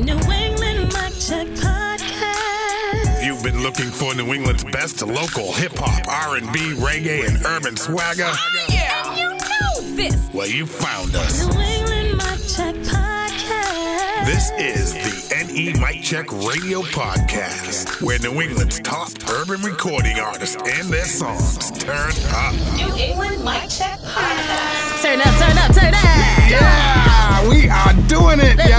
New England Mic Check Podcast. You've been looking for New England's best local hip hop, R&B, reggae, and urban swagger. Oh, yeah, you know this. Well, you found us. New England Mic Check Podcast. This is the NE Mic Check Radio Podcast, where New England's top urban recording artists and their songs turn up. New England Mic Check Podcast. Turn up, turn up, turn up. Yeah, we are doing it, Let's yo.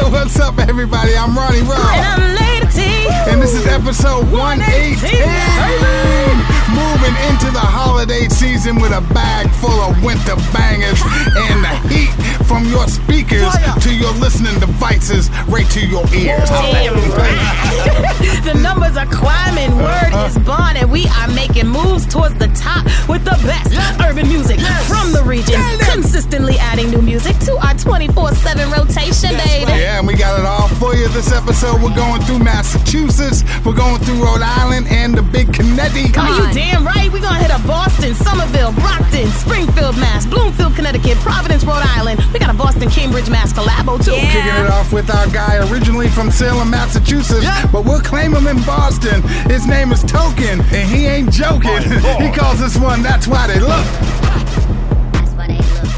go. What's up, everybody? I'm Ronnie And I'm Lady T. and this is episode 118. 118. Moving into the holiday season with a bag full of winter bangers and the heat from your speakers to your listening devices right to your ears. Damn right. the numbers are climbing, word uh-huh. is bond, and we are making moves towards the top with the best urban music from the region. Consistently adding new music to our 24 7 rotation, baby. Yeah, and we got it all for you this episode. We're going through Massachusetts, we're going through Rhode Island, and the big Connecticut. Are you damn right? We're gonna hit up Boston, Somerville, Brockton, Springfield, Mass, Bloomfield, Connecticut, Providence, Rhode Island. We got a Boston, Cambridge, Mass collabo too. Kicking it off with our guy originally from Salem, Massachusetts, but we'll claim him in Boston. His name is Token, and he ain't joking. he calls this one That's Why They Look. That's why they look.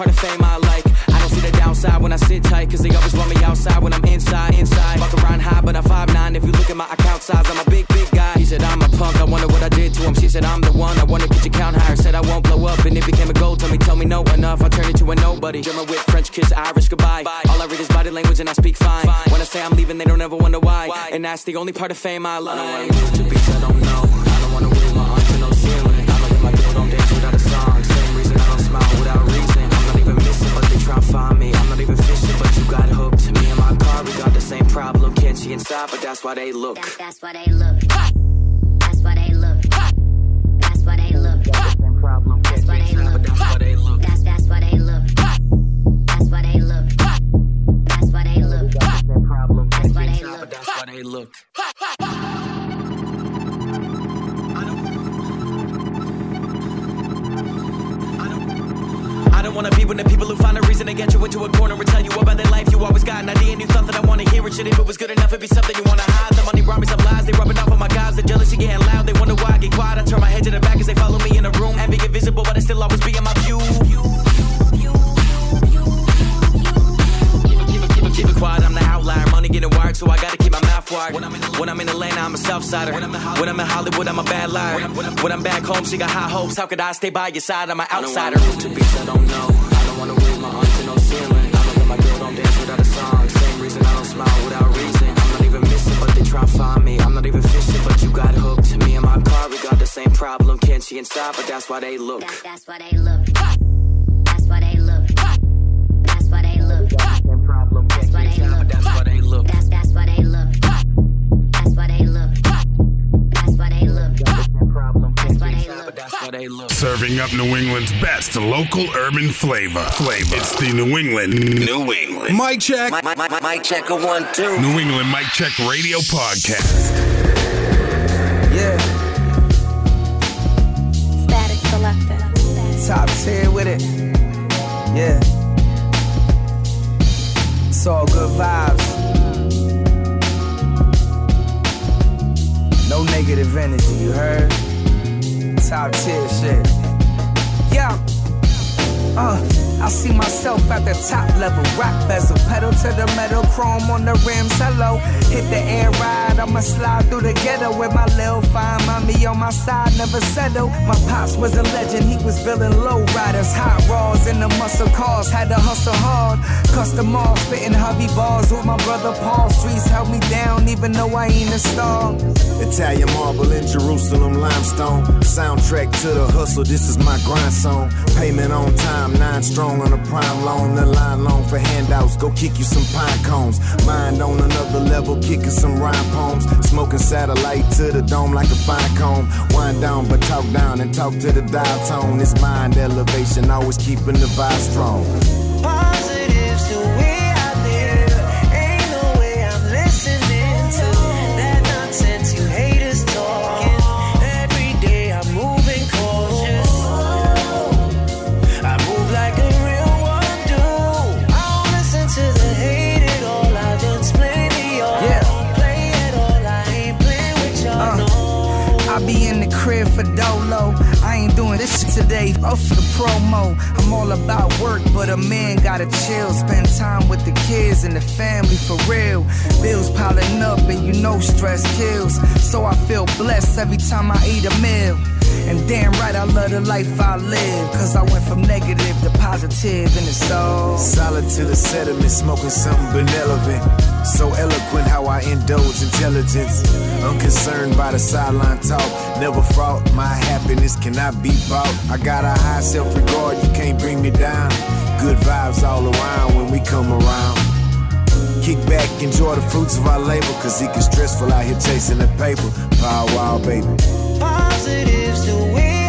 Part of fame I like. I don't see the downside when I sit tight, cause they always want me outside when I'm inside, inside. About to run high, but I'm 5'9. If you look at my account size, I'm a big, big guy. He said I'm a punk, I wonder what I did to him. She said I'm the one, I wanna get your count higher. Said I won't blow up, and it became a goal. Tell me, tell me no enough, I turn it to a nobody. German with French kiss, Irish goodbye. All I read is body language and I speak fine. When I say I'm leaving, they don't ever wonder why. And that's the only part of fame I like. I don't wanna move to beats I don't know. I don't wanna wiggle my arms to no ceiling. I look at my girl, don't dance try to find me. I'm not even fishing, but you got hooked. Me and my car, we got the same problem. Can't see inside, but that's why they look. That's, that's why they look. That's why they look. That's why they look. Can't why they look. that's why they look. That's that's why they look. That's why they look. That's why they look. Same why they look. that's why they look. I don't wanna be of the people who find a reason to get you into a corner and tell you about their life. You always got an idea and you thought that I wanna hear it. Shit, if it was good enough, it'd be something you wanna hide. The money brought me some lies, they rubbing off on my guys. The jealousy getting loud, they wonder why I get quiet. I turn my head to the back as they follow me in the room. And be invisible, but I still always be in my view. Keep it quiet, I'm the outlier. Money getting wired, so I gotta keep my mouth wired. When I'm in, when I'm in Atlanta, I'm a Southsider. When I'm, in, when I'm in Hollywood, I'm a bad liar. When I'm, back home, she got high hopes. How could I stay by your side? I'm an outsider. I don't wanna move I don't know. I don't wanna wiggle my arms to no ceiling. I look at my girl, don't dance without a song. Same reason I don't smile without reason. I'm not even missing, but they try to find me. I'm not even fishing, but you got hooked. Me and my car, we got the same problem. Can't see inside, but that's why they look. That's that's why they look. That's why they look. Look. but that's why they look. Serving up New England's best local urban flavor. Flavor. It's the New England. New England. Mic check. Mic check a one, two. New England Mic Check Radio Podcast. Yeah, Statik Selektah. top tier with it. Yeah. It's all good vibes. No negative energy, you heard? Top tier shit. Yeah. Uh, I see myself at the top level. Rock bezel, pedal to the metal, chrome on the rims. Hello, hit the air ride. I'ma slide through the ghetto with my lil fine mommy on my side, never settle. My pops was a legend, he was building low riders, hot rods in the muscle cars. Had to hustle hard, custom all spitting hubby balls with my brother Paul. Streets held me down, even though I ain't a star. Italian marble in Jerusalem, limestone. Soundtrack to the hustle, this is my grind song. Payment on time, nine strong on a prime loan. The line long for handouts, go kick you some pine cones. Mind on another level, kicking some rhyme poems. Smoking satellite to the dome like a fine cone. Wind down, but talk down and talk to the dial tone. It's mind elevation, always keeping the vibe strong. This shit today. Off the promo. I'm all about work, but a man gotta chill. Spend time with the kids and the family for real. Bills piling up, and you know stress kills. So I feel blessed every time I eat a meal. And damn right, I love the life I live. Cause I went from negative to positive, and it's all Solid to the sediment, smoking something benevolent. So eloquent how I indulge intelligence. Unconcerned by the sideline talk. Never fraught, my happiness cannot be bought. I got a high self regard, you can't bring me down. Good vibes all around when we come around. Kick back, enjoy the fruits of our labor. Cause it gets stressful out here chasing the paper. Power wild, baby. Positives the way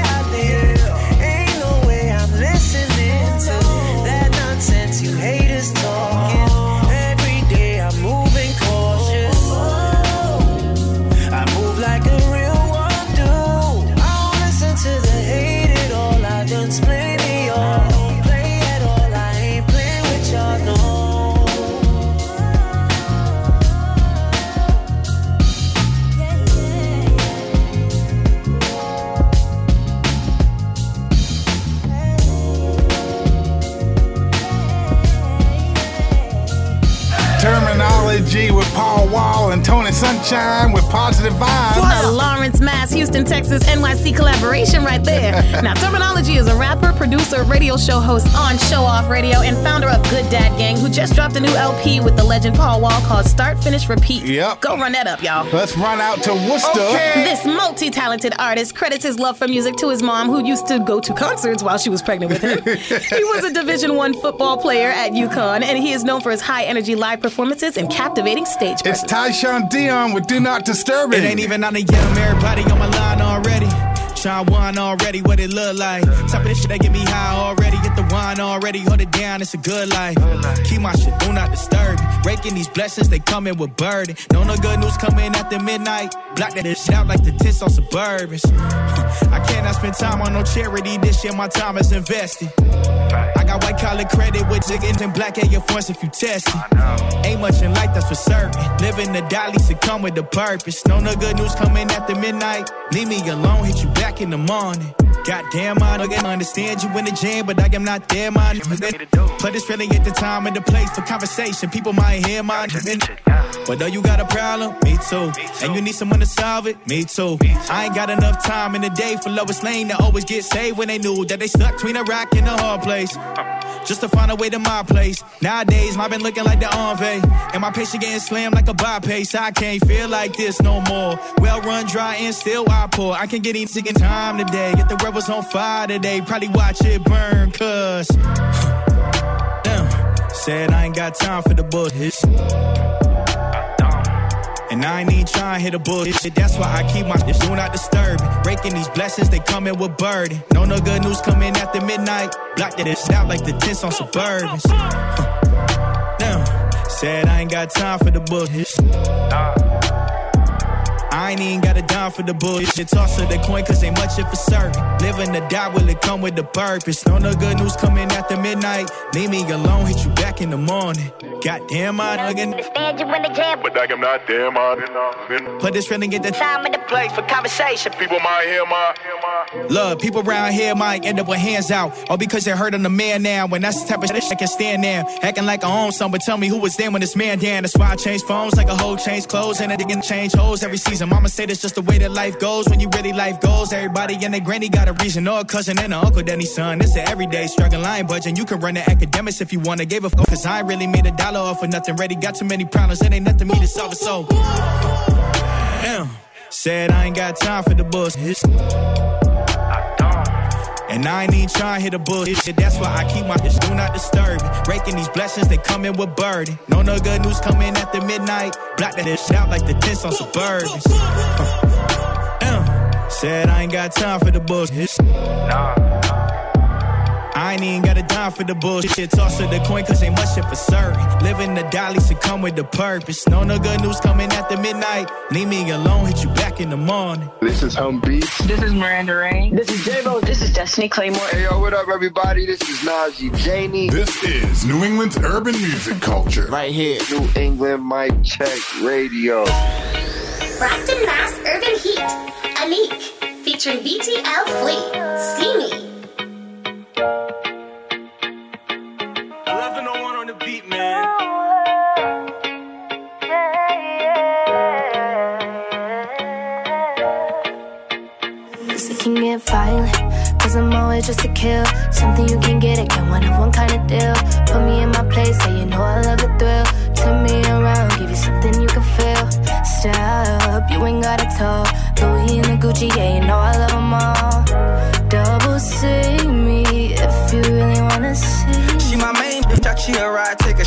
Sunshine with positive vibes. The Lawrence, Mass, Houston, Texas, NYC collaboration right there. now, Termanology is a rapper, producer, radio show host on Show Off Radio, and founder of Good Dad Gang, who just dropped a new LP with the legend Paul Wall called Start, Finish, Repeat. Yep. Go run that up, y'all. Let's run out to Worcester. This multi talented artist credits his love for music to his mom, who used to go to concerts while she was pregnant with him. he was a Division One football player at UConn, and he is known for his high energy live performances and captivating stage presence. It's. Tyshawn Dion with Do Not Disturb It ain't even on the young, everybody on my line already. Try one already, what it look like. Top of this shit that get me high already. Get the wine already, hold it down, it's a good life. Keep my shit, do not disturb. me. Raking these blessings, they coming with burden. No, no good news coming after midnight. Block that shit out like the tits on Suburbans. I cannot spend time on no charity. This year my time is invested. I got white collar credit with jiggins and black Air Force if you test it. Ain't much in life that's for certain. Living the dolly to come with a purpose. No, no good news coming after midnight. Leave me alone, hit you back in the morning. Goddamn, I don't get understand you in the jam, but I am not there, my nigga. But it's really at the time and the place for conversation. People might hear my But though you got a problem, me too. And you need someone to solve it, me too. I ain't got enough time in the day for Lois Lane to always get saved when they knew that they stuck between a rock and a hard place. Just to find a way to my place. Nowadays, my been looking like the envy. And my patient getting slammed like a bypass. I can't feel like this no more. Well run dry and still I pour. I can get in sick in time today. Get the rebels on fire today. Probably watch it burn, cuz. Said I ain't got time for the bullshit. And I ain't even trying to hit a bullshit. That's why I keep my shit do not disturb. Breaking these blessings, they coming with burden. No, no good news coming after midnight. Block that shit out like the tents on Suburbans. Damn. Said I ain't got time for the bullshit. I ain't even got a dime for the bullshit. Toss of the coin, cause ain't much it for certain. Living to die, will it come with a purpose? No, no good news coming after midnight. Leave me alone, hit you back in the morning. Goddamn, I again. Understand you in the jam. But I am not there, man. Put this feeling at the Time and the place for conversation. People might hear my. Love, people around here might end up with hands out. All because they heard I'm the man now. When that's the type of shit I can stand now. Acting like I own some, but tell me who was there when this man down. That's why I change phones like a whole change clothes. And I didn't change hoes every season. Mama say that's just the way that life goes. When you really life goes, everybody and their granny got a reason. Or a cousin and an uncle, Danny's son. It's an everyday struggle. I ain't budging. You can run the academics if you wanna. Gave a fuck, cause I ain't really made a dollar off of nothing. Ready, got too many problems. It ain't nothing me to solve it, so. Damn. Said I ain't got time for the bullshit. And I ain't even trying to hit a bullshit. That's why I keep my shit do not disturb. me. Breaking these blessings, they coming with burden. No, no good news coming after midnight. Block that shit out like the tents on Suburbans. Huh. Damn. Said I ain't got time for the bullshit. I ain't even got a dime for the bullshit. Toss of the coin, cause ain't much shit for certain. Living the dolly should come with the purpose. No, no good news coming after midnight. Leave me alone, hit you back in the morning. This is Hum Beats. This is Miranda Rain. This is J-Bo. This is Destiny Claymore. Hey yo, what up, everybody? This is Najee Janey. This is New England's urban music culture. Right here, New England Mic Check Radio. Brockton, Mass. Urban Heat. Annike. featuring BTL Flee. See me. 1101 on the beat, man. Cause it can get violent. Cause I'm always just a kill. Something you can get, can one of one kind of deal. Put me in my place, so you know I love the thrill. Turn me around, give you something you can feel. Stop, you ain't gotta talk. Louis and the Gucci, yeah, you know I love them all.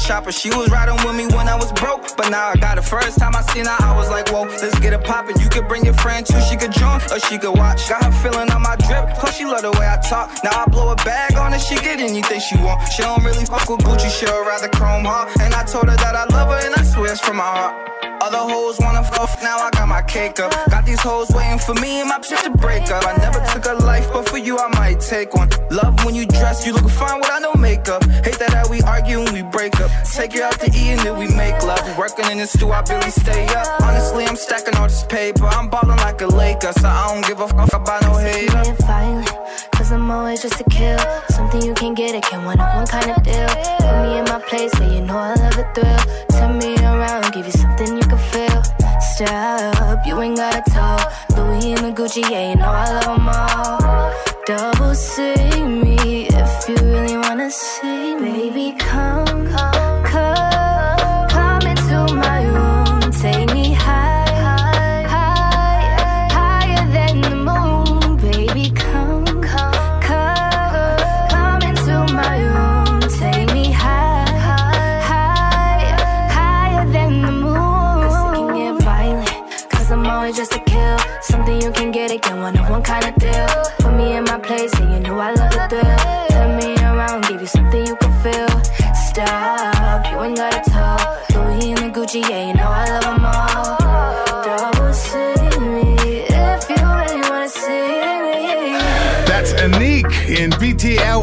Shopper. She was riding with me when I was broke, but now I got it. First time I seen her, I was like, whoa, let's get it poppin'. You could bring your friend too, she could join or she could watch. Got her feeling on my drip, plus she love the way I talk. Now I blow a bag on her, she get anything she want. She don't really fuck with Gucci, she'll rather chrome heart. And I told her that I love her, and I swear it's from my heart. Other hoes wanna fuck, now I got my cake up. Got these hoes waiting for me and my shit to break up. I never took a life, but for you I might take one. Love when you dress, you lookin' fine without no makeup. Hate that, that we argue and we break up. Take you out to eat and then we make love. Working in the stew, I barely stay up. Honestly, I'm stacking all this paper. I'm ballin' like a Laker, so I don't give a fuck about no hater. Cause I'm always just a kill. Something you can get, it can't one of one kind of deal. Put me in my place, so you know I love the thrill. Turn me around, give you something you can feel. Stop, you ain't gotta toe. Louis and the Gucci, yeah, you know I love them all. Double see me if you really wanna see me. Baby, come, Something you can get, it can one of one kind of deal.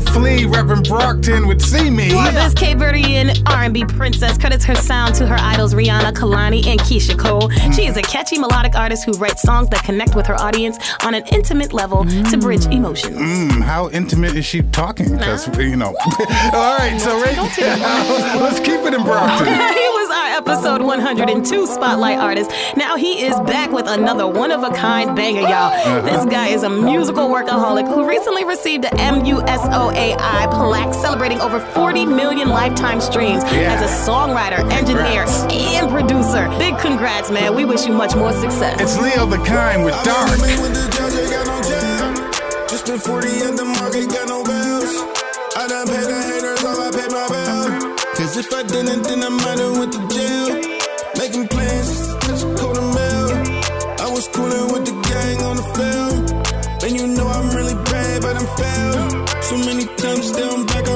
Flee, Reverend Brockton with See Me. This Cape Verdean R&B princess credits her sound to her idols Rihanna, Kehlani, and Keyshia Cole. She is a catchy melodic artist who writes songs that connect with her audience on an intimate level to bridge emotions. Mm, how intimate is she talking? Because, you know. All right, so right let's keep it in Brockton. he was our episode 102 spotlight artist. Now he is back with another one of a kind banger, y'all. This guy is a musical workaholic who recently received a Muso.AI plaque celebrating over 40 million lifetime streams Yeah. as a songwriter, engineer, and producer. Big congrats, man. We wish you much more success. It's Leo the Kind with Dark. Just been 40 at the market, got no bells. I done paid the haters off, I paid my bill. Cause if I didn't, then I might have went to jail. Making plans just to touch a quarter. I was coolin' with the gang on the field. And you know I'm really bad, but I'm failed. So many times still I'm back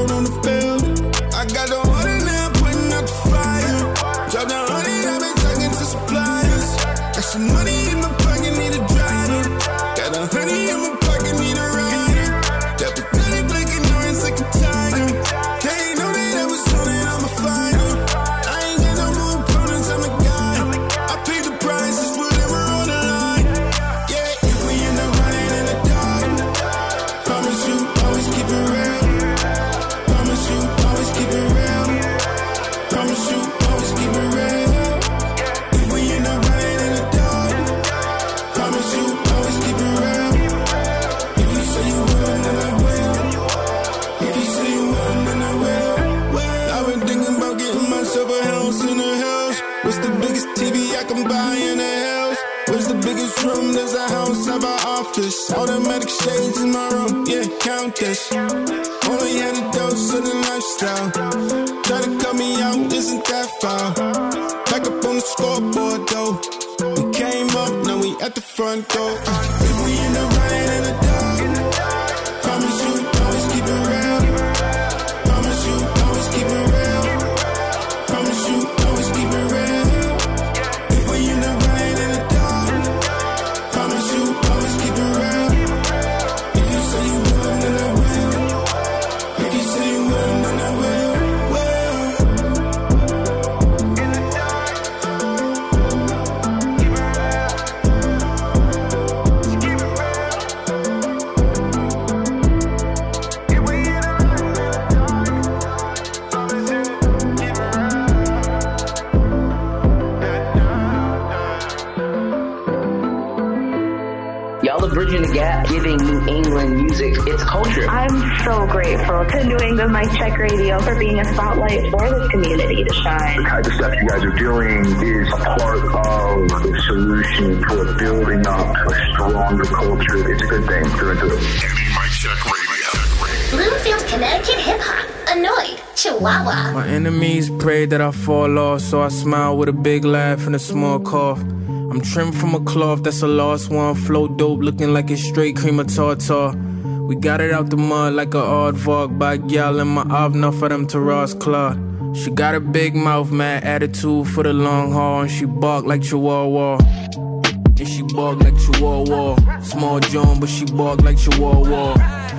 this. Only had a dose of the lifestyle. Try to cut me out, isn't that far? Back up on the scoreboard though. We came up, now we at the front door. Culture. I'm so grateful to New England Mic Check Radio for being a spotlight for this community to shine. The type of stuff you guys are doing is a part of the solution for building up a stronger culture. It's a good thing through and through. Mic check radio. Bloomfield, Connecticut hip hop. Anoyd. Chihuahua. My enemies pray that I fall off, so I smile with a big laugh and a small cough. I'm trimmed from a cloth that's a lost one, flow dope, looking like it's straight cream of tartar. We got it out the mud like a odd vlog by gal in my avna for them to Ross Claude. She got a big mouth, mad attitude for the long haul, and she bark like Chihuahua. And she bark like Chihuahua. Small John, but she bark like Chihuahua.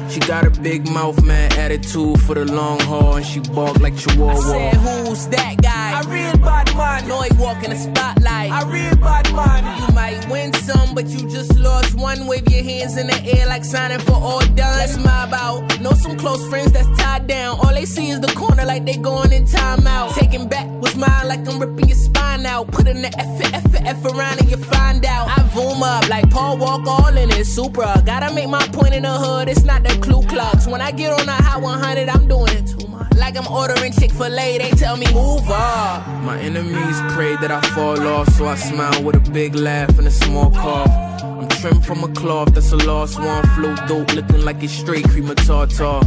She got a big mouth, man, attitude for the long haul, and she bark like Chihuahua. I Chihuahua. said, who's that guy? I real bad man. Know he walk in the spotlight. I real bad man. You might win some, but you just lost one. Wave your hands in the air like signing for all done. Let's mob out. Know some close friends that's tied down. All they see is the corner like they going in timeout. Taking back what's mine like I'm ripping your spine out. Put in the F, F, F around and you find out. I boom up like Paul Walk all in it. Supra. Gotta make my point in the hood. It's not the Ku Klux. When I get on the hot 100, I'm doing it too much. Like I'm ordering Chick fil A. They tell me move up. My enemies pray that I fall off, so I smile with a big laugh and a small cough. I'm trimmed from a cloth that's a lost one, flow dope, looking like it's straight cream of tartar.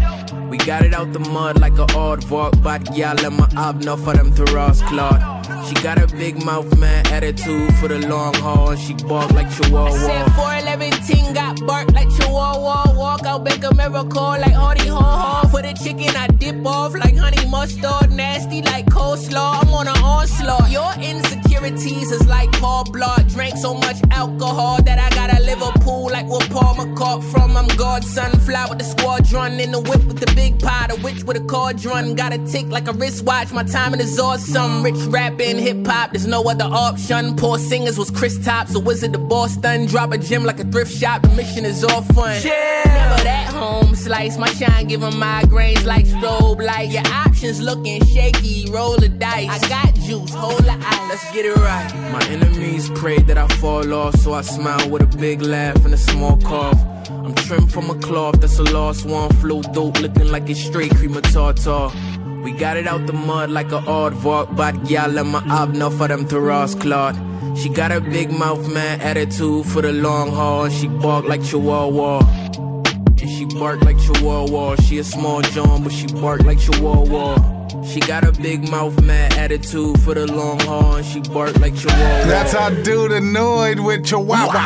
We got it out the mud like a odd walk, but y'all let my abna for them to Ross Claude. She got a big mouth, man, attitude for the long haul, she bark like Chihuahua. I Said Chihuahua. 411 got bark like Chihuahua. Walk out, make a miracle like Hardy Haw Haw. For the chicken, I dip off like honey mustard. Nasty like coleslaw. I'm on an onslaught. Your insecurities is like Paul Blart. Drank so much alcohol that I got a Liverpool like where Paul McCart from. I'm godson. Fly with the squadron in the whip with the big pot. The witch with a cauldron. Got a tick like a wristwatch. My timing is awesome. Rich rapping, hip hop. There's no other option. Poor singers was Chris Tops. A wizard of Boston. Drop a gym like a thrift shop. The mission is all fun. Never that home slice. My shine giving migraines like strobe light. Your options looking shaky. Roll the dice. I got juice. Hold the eye. Let's get it right. My enemies pray that I fall off, so I smile with a big laugh and a small cough. I'm trimmed from a cloth that's a lost one, flow dope, looking like it's straight cream of tartar. We got it out the mud like a odd walk, but y'all let my abna for them to Ross Claude. She got a big mouth, man, attitude for the long haul, and she bark like Chihuahua. And she bark like Chihuahua. She a small John, but she bark like Chihuahua. She got a big mouth, mad attitude for the long haul, and she bark like Chihuahua. That's our dude Anoyd with Chihuahua.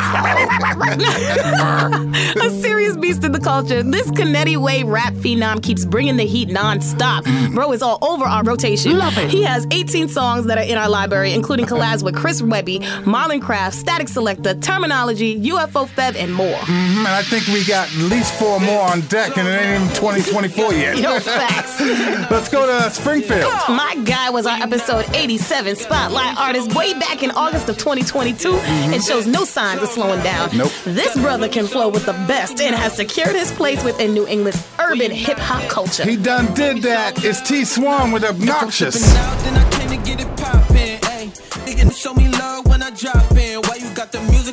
a serious beast in the culture. This Canetti Way rap phenom keeps bringing the heat non-stop. Bro is all over our rotation. Love it. He has 18 songs that are in our library, including collabs with Chris Webby, Marlon Craft, Statik Selektah, Termanology, UFO Fev, and more. Mhm, and I think we got at least four more on deck, and it ain't even 2024 yet. Yo, facts. Let's go to Springfield. My guy was our episode 87 spotlight artist way back in August of 2022 and mm-hmm. shows no signs of slowing down. Nope. This brother can flow with the best and has secured his place within New England's urban hip hop culture. He done did that. It's T Swan with Obnoxious. out, then I came to get it poppin'. Ayy, they show me love when I drop in. Why you got the music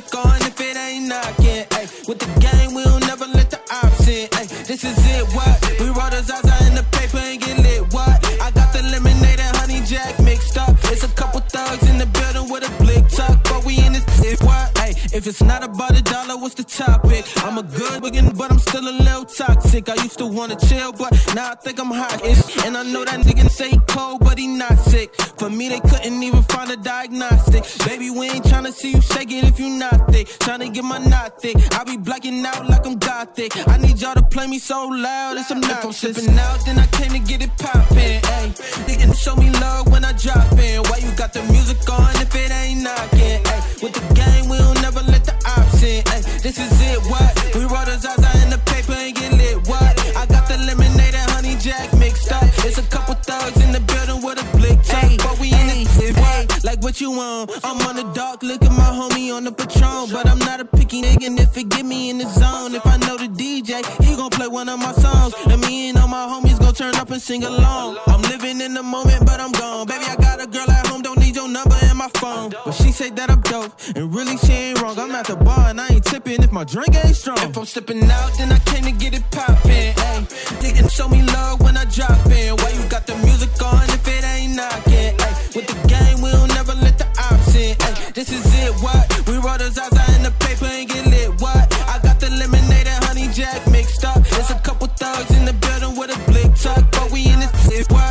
if it's not about a dollar, what's the topic? I'm a good looking, but I'm still a little toxic. I used to wanna chill, but now I think I'm hot. And I know that nigga say he cold, but he not sick. For me, they couldn't even find a diagnostic. Baby, we ain't tryna see you shake it if you not thick. Tryna get my knot thick. I be blacking out like I'm gothic. I need y'all to play me so loud, it's obnoxious. If I'm sipping out, then I came to get it poppin'. Ayy, they show me love when I drop in. Why you got the music on if it ain't knocking? Ayy, with the game, we'll never let the ops in. Ayy, this is it, what? We roll the Zaza in the paper and get lit, what? I got the lemonade and honey jack mixed up. It's a couple thugs in the building with a blick tuck. But we in shit, what? Like what you want? I'm on the dark, look at my homie on the Patron. But I'm not a picky nigga, and if it get me in the zone, if I know the DJ, he gon' play one of my songs. And me and all my homies gon' turn up and sing along. I'm living in the moment, but I'm gone. Baby, I got a girl at home, don't need your number phone. But she say that I'm dope, and really she ain't wrong. I'm at the bar and I ain't tipping. if my drink ain't strong. If I'm stepping out, then I came to get it poppin'. Ayy, they can show me love when I drop in. Why you got the music on if it ain't knocking? Ayy, with the game, we'll never let the ops in. Ayy, this is it, what? We roll the Zaza in the paper and get lit, what? I got the lemonade and honey jack mixed up. There's a couple thugs in the building with a blick tuck, but we in this what?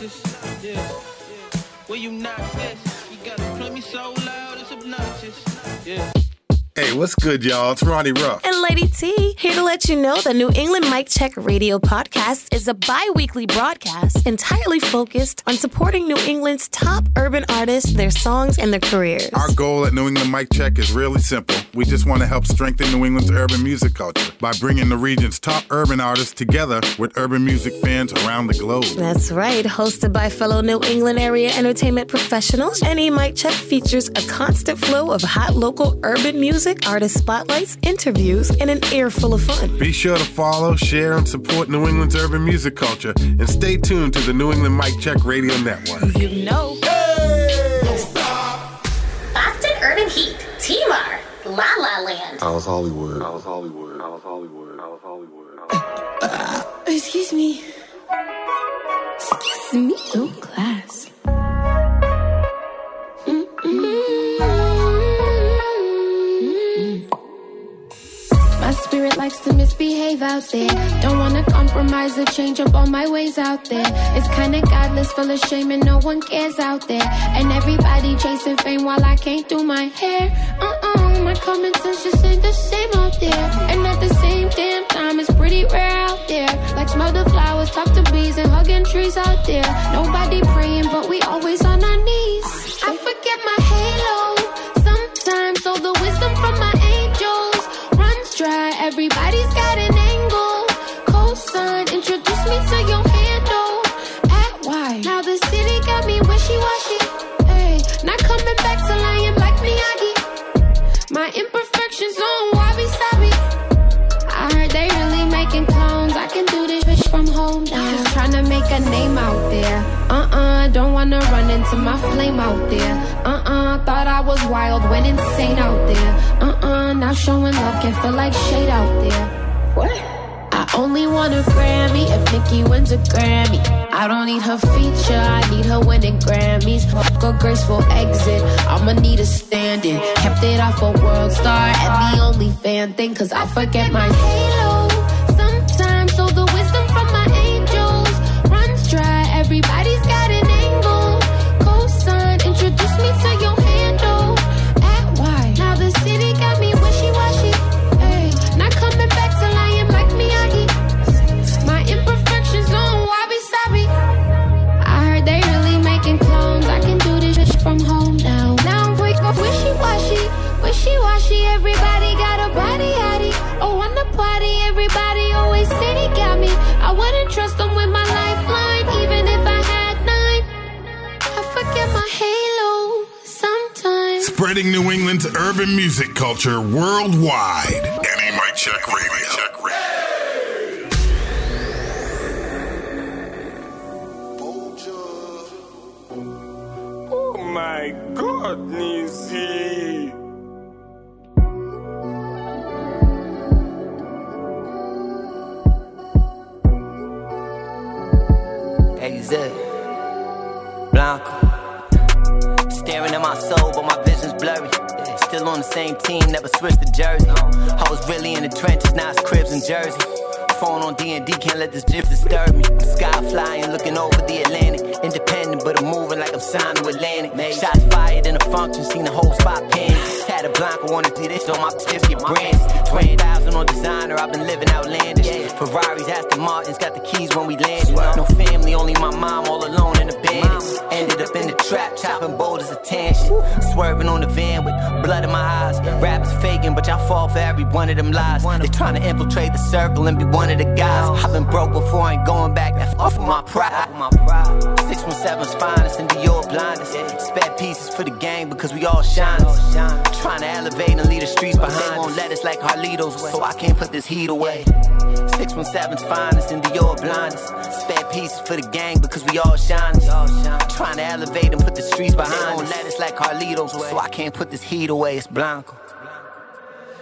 Obnoxious. Yeah. Where you knock this? Hey, what's good, y'all? It's Ronnie Ruff. And Lady T, here to let you know the New England Mic Check Radio podcast is a bi weekly broadcast entirely focused on supporting New England's top urban artists, their songs, and their careers. Our goal at New England Mic Check is really simple. We just want to help strengthen New England's urban music culture by bringing the region's top urban artists together with urban music fans around the globe. That's right, hosted by fellow New England area entertainment professionals. any Mic Check features a constant flow of hot local urban music, artist spotlights, interviews, and an air full of fun. Be sure to follow, share, and support New England's urban music culture, and stay tuned to the New England Mic Check Radio Network. You know. Boston Urban Heat. T-Mar. La La Land. How's Hollywood? How's Hollywood? How's Hollywood? How's Hollywood? Excuse me. Excuse me. Oh, class. Likes to misbehave out there. Don't wanna compromise or change up all my ways out there. It's kinda godless, full of shame, and no one cares out there. And everybody chasing fame while I can't do my hair. Uh uh, my common sense just ain't the same out there. And at the same damn time, it's pretty rare out there. Like smell the flowers, talk to bees, and hugging trees out there. Nobody praying, but we always on our knees. I forget my halo sometimes, so the wisdom from my dry. Everybody's got an angle. Cosign, introduce me to your handle. At why? Now the city got me wishy washy. Hey, not coming back to lying like Miyagi. My imperfections on wabi sabi. I heard they really making clones. I can do this from home now. Just trying to make a name out there. Uh uh, don't wanna run into my flame out there. Uh uh, thought I was wild, went insane out there. Uh uh, now showing love can feel like shade out there. What? I only want a Grammy if Nicki wins a Grammy. I don't need her feature, I need her winning Grammys. Fuck a graceful exit, I'ma need a stand in. Kept it off a world star and the only fan thing, cause I forget my halo. Spreading New England's urban music culture worldwide. NE Mic Check Radio. Oh my god, Nizzy! On the same team, never switched the jersey. I was really in the trenches, now it's cribs and jersey. Phone on D&D, can't let this drip disturb me. Sky flying, looking over the Atlantic. Independent, but I'm moving like I'm signed to Atlantic. Shots fired in a function, seen the whole spot pan. Had a Blanco wanna do this on my tips, get branded. 20,000 on designer, I've been living outlandish. Ferraris, Aston Martins, got the keys when we landed. No family, only my mom, all alone in the bed. Ended up in the trap, chopping boulders of tension. Swerving on the van with blood in my eyes. Rappers faking, but y'all fall for every one of them lies. They trying to infiltrate the circle and be one of the guys. I've been broke before, I ain't going back. That's off of my pride. 617's finest and Dior blindest. Sped pieces for the gang because we all shine. Trying to elevate and leave the streets behind. They won't let us like Carlitos, so I can't put this heat away. 617's finest and Dior blindest. Spare pieces for the gang because we all shine. Trying to elevate and put the streets behind. They won't let us like Carlitos, so I can't put this heat away. It's Blanco.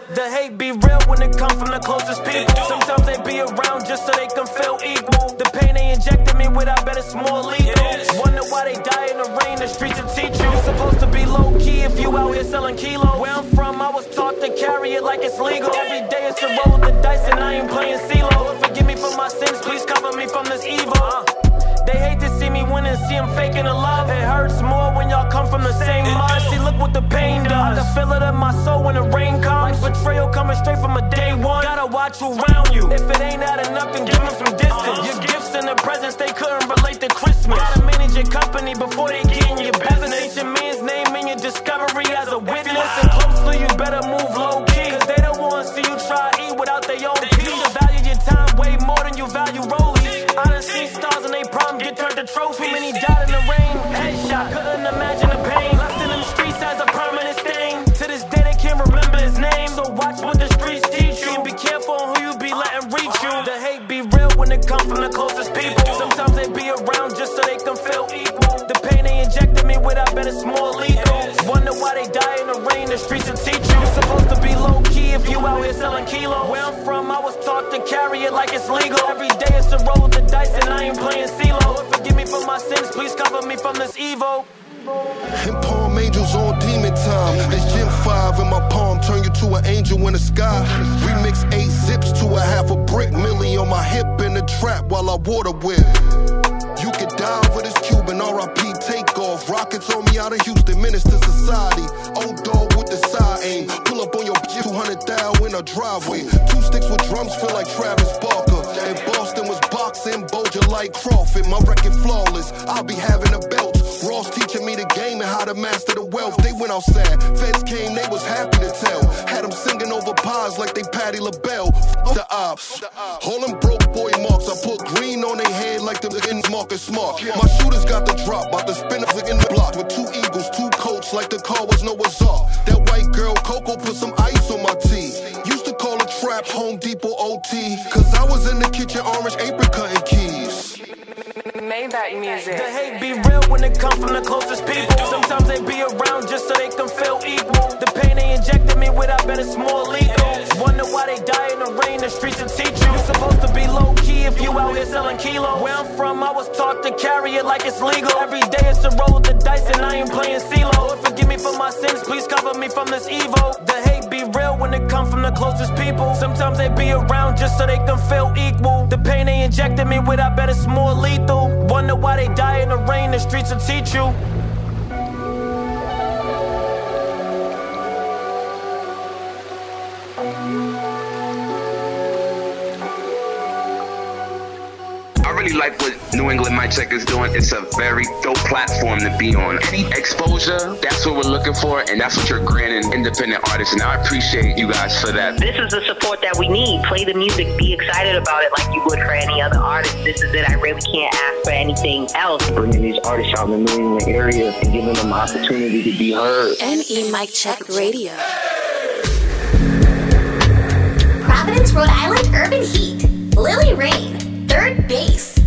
The hate be real when it come from the closest people. Sometimes they be around just so they can feel equal. The pain they injected me with, I bet it's more lethal. Wonder why they die in the rain, the streets will teach you. Supposed to be low key if you out here selling kilos. Where I'm from, I was taught to carry it like it's legal. Every day it's a roll the dice and I ain't playing CeeLo. Forgive me for my sins, please cover me from this evil. Uh. They hate to see me win and see them faking the love. It hurts more when y'all come from the same mud. See, look what the pain does. I can feel it in my soul when the rain comes. Like betrayal coming straight from a day one. Gotta watch who around you. If it ain't adding up, then give them some distance. Uh-huh. Your gifts and the presents, they couldn't relate to Christmas. Gotta manage your company before they get in your business. Your man's name in your discovery as a witness. Listen closely, you better move low key. Cause they don't wanna see you try to eat without their own piece. You value your time way more than you value rollies. I done seen stars to trophy. Too many died in the rain. Headshot, couldn't imagine the pain. Left in them streets as a permanent stain. To this day they can't remember his name. So watch what the streets teach you. And be careful who you be letting reach you. The hate be real when it come from the closest people. Sometimes they be around just so they can feel equal. The pain they injected me with, I bet it's more lethal. Wonder why they die in the rain. The streets will teach you. Supposed to be low key if you out here selling kilos. Where I'm from, I was taught to carry it like it's legal. Every day it's a roll the dice and I ain't playing CeeLo. Forgive me for my sins, please cover me from this evil. And palm angels on demon time. This Gen 5 in my palm turn you to an angel in the sky. Remix eight zips to a half a brick. Millie on my hip trap while I water whip. You could die for this Cuban RIP takeoff. Rockets on me out of Houston, to society. Oh, Old dog with the side aim. Pull up on your bitch, 200 thou in a driveway. Two sticks with drums feel like Travis Barker. And Boston was boxing, Boja like Crawford. My record flawless, I'll be having a belt. Ross teaching me the game and how to master the wealth. They went outside, feds came, they was happy to tell. Had them singing over pies like they Patti LaBelle. F- the ops. All them broke boy marks, I put green on their head like the in Marcus Smart. My shooters got the drop, about to spin up in the block with two eagles, two coats like the car was Noah's Ark. That white girl Coco put some ice on my tea. Used to call a trap Home Depot OT, cause I was in the kitchen orange apron cutting keys. Made that music. The hate be real when it come from the closest people. Sometimes they be around just so they can feel equal. The pain they injected me with, I bet it's more lethal. Wonder why they die in the rain, the streets will teach you. You're Supposed to be low if you out here selling kilos. Where I'm from, I was taught to carry it like it's legal. Every day it's a roll the dice and I ain't playing CeeLo. Oh, Forgive me for my sins, please cover me from this evil. The hate be real when it come from the closest people. Sometimes they be around just so they can feel equal. The pain they injected me with, I bet it's more lethal. Wonder why they die in the rain, the streets will teach you. Really like what New England Mic Check is doing. It's a very dope platform to be on. Any exposure, that's what we're looking for, and that's what you're granting independent artists. And I appreciate you guys for that. This is the support that we need. Play the music, be excited about it like you would for any other artist. This is it. I really can't ask for anything else. Bringing these artists out in the New England area and giving them an opportunity to be heard. NE Mic Check Radio. Providence, Rhode Island Urban Heat. Lily Rain, third base.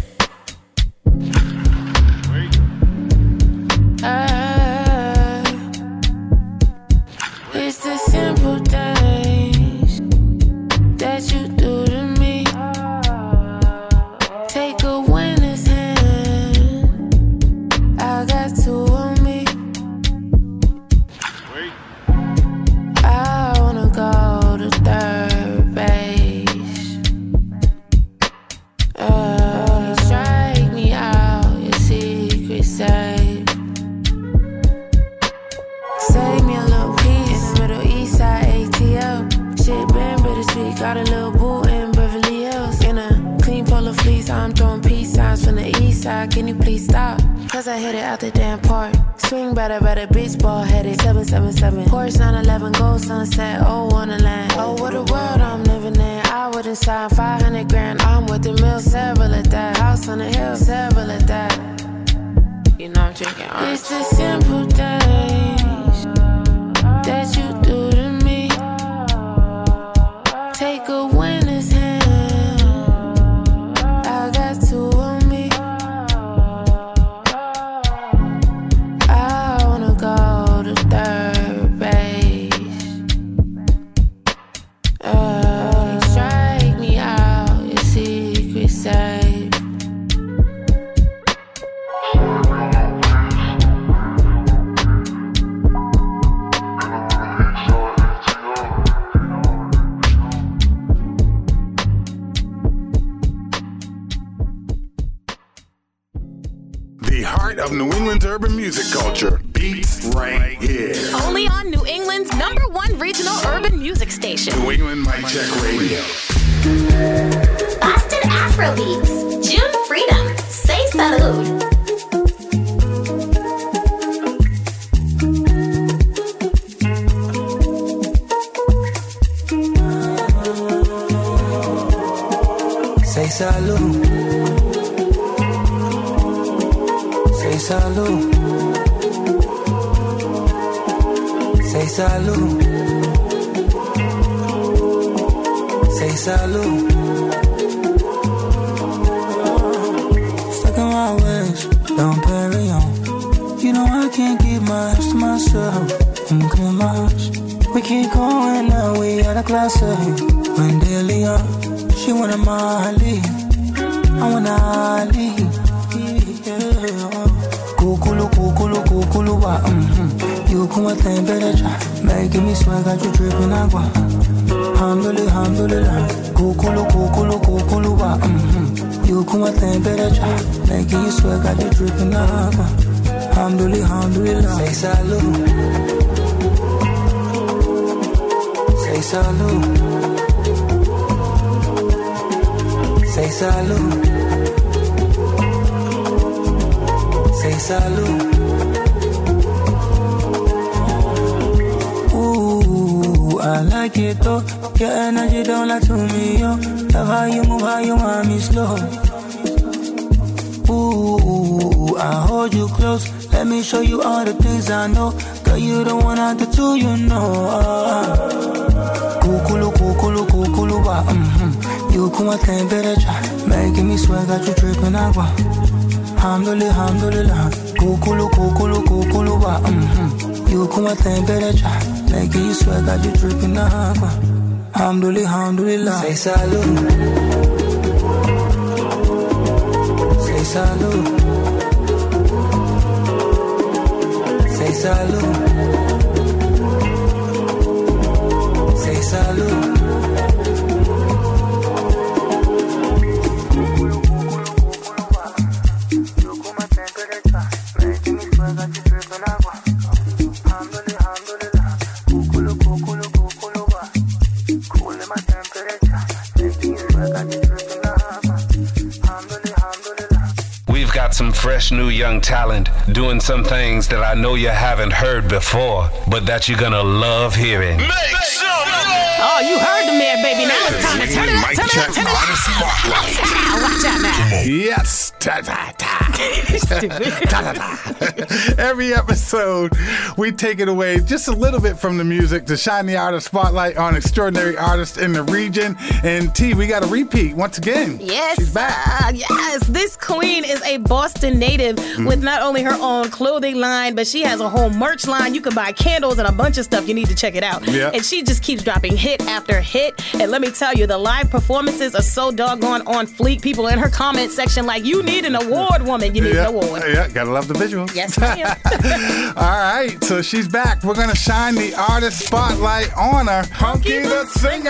I hit it out the damn park. Swing better, better, beach ball headed 777. Porsche 911, gold sunset, oh, wanna land. Oh, what a world I'm living in. I wouldn't sign 500 grand. I'm with the mill, several of that. House on the hill, several of that. You know I'm drinking. It's the simple things urban music culture. Beats right here. Only on New England's number one regional urban music station. New England Mic Check Radio. Boston Afrobeats. June Freedom. Say salud. Say salud. Salud. Say salud. Say salud. Stuck in my ways, don't carry on. You know I can't keep much to myself. I'm clear much. We keep going now, we out of class. Uh. When daily on, she wanna Molly. I wanna Ali. Kukulu, kukulu, wa. Mm-hmm. You with temperature, making me sweat, got you dripping agua. Alhamdulillah, alhamdulillah. Kukulu, kukulu, kukulu, wa. Mm-hmm. You come with temperature, making you sweat, got you dripping agua. Alhamdulillah, alhamdulillah. Say salud. Say salud. Say salud. Say salud. Like it though. Your energy don't lie to me, yo. Love how you move, how you want me slow. Ooh, I hold you close. Let me show you all the things I know. Girl, you the one out the two, you know. Kukulu, kukulu, kukulu, wa. Mm-hmm. You come with temperature, making me sweat, got you dripping agua. Alhamdulillah, alhamdulillah. Kukulu, kukulu, kukulu, wa. Mm-hmm. You come with temperature, making you got you. Alhamdulillah, alhamdulillah. Say salud. Say salud. Say salud. Say salud. Fresh new young talent doing some things that I know you haven't heard before, but that you're gonna love hearing. Oh, you heard the man, baby. Now it's time to turn it up, turn it up, turn it up. Ah, Watch out now. Yes. Ta Every episode, we take it away just a little bit from the music to shine the artist spotlight on extraordinary artists in the region. And T, we got a repeat once again. Yes, she's uh, yes. This queen is a Boston native with not only her own clothing line, but she has a whole merch line. You can buy candles and a bunch of stuff. You need to check it out. Yeah. And she just keeps dropping hit after hit. And let me tell you, the live performances are so doggone on fleek. People in her comment section like, you need an award, woman. You need yeah, an award. Yeah, gotta love the visuals. Yes, ma'am. All right, so she's back. We're gonna shine the artist spotlight on her. Punky the singer.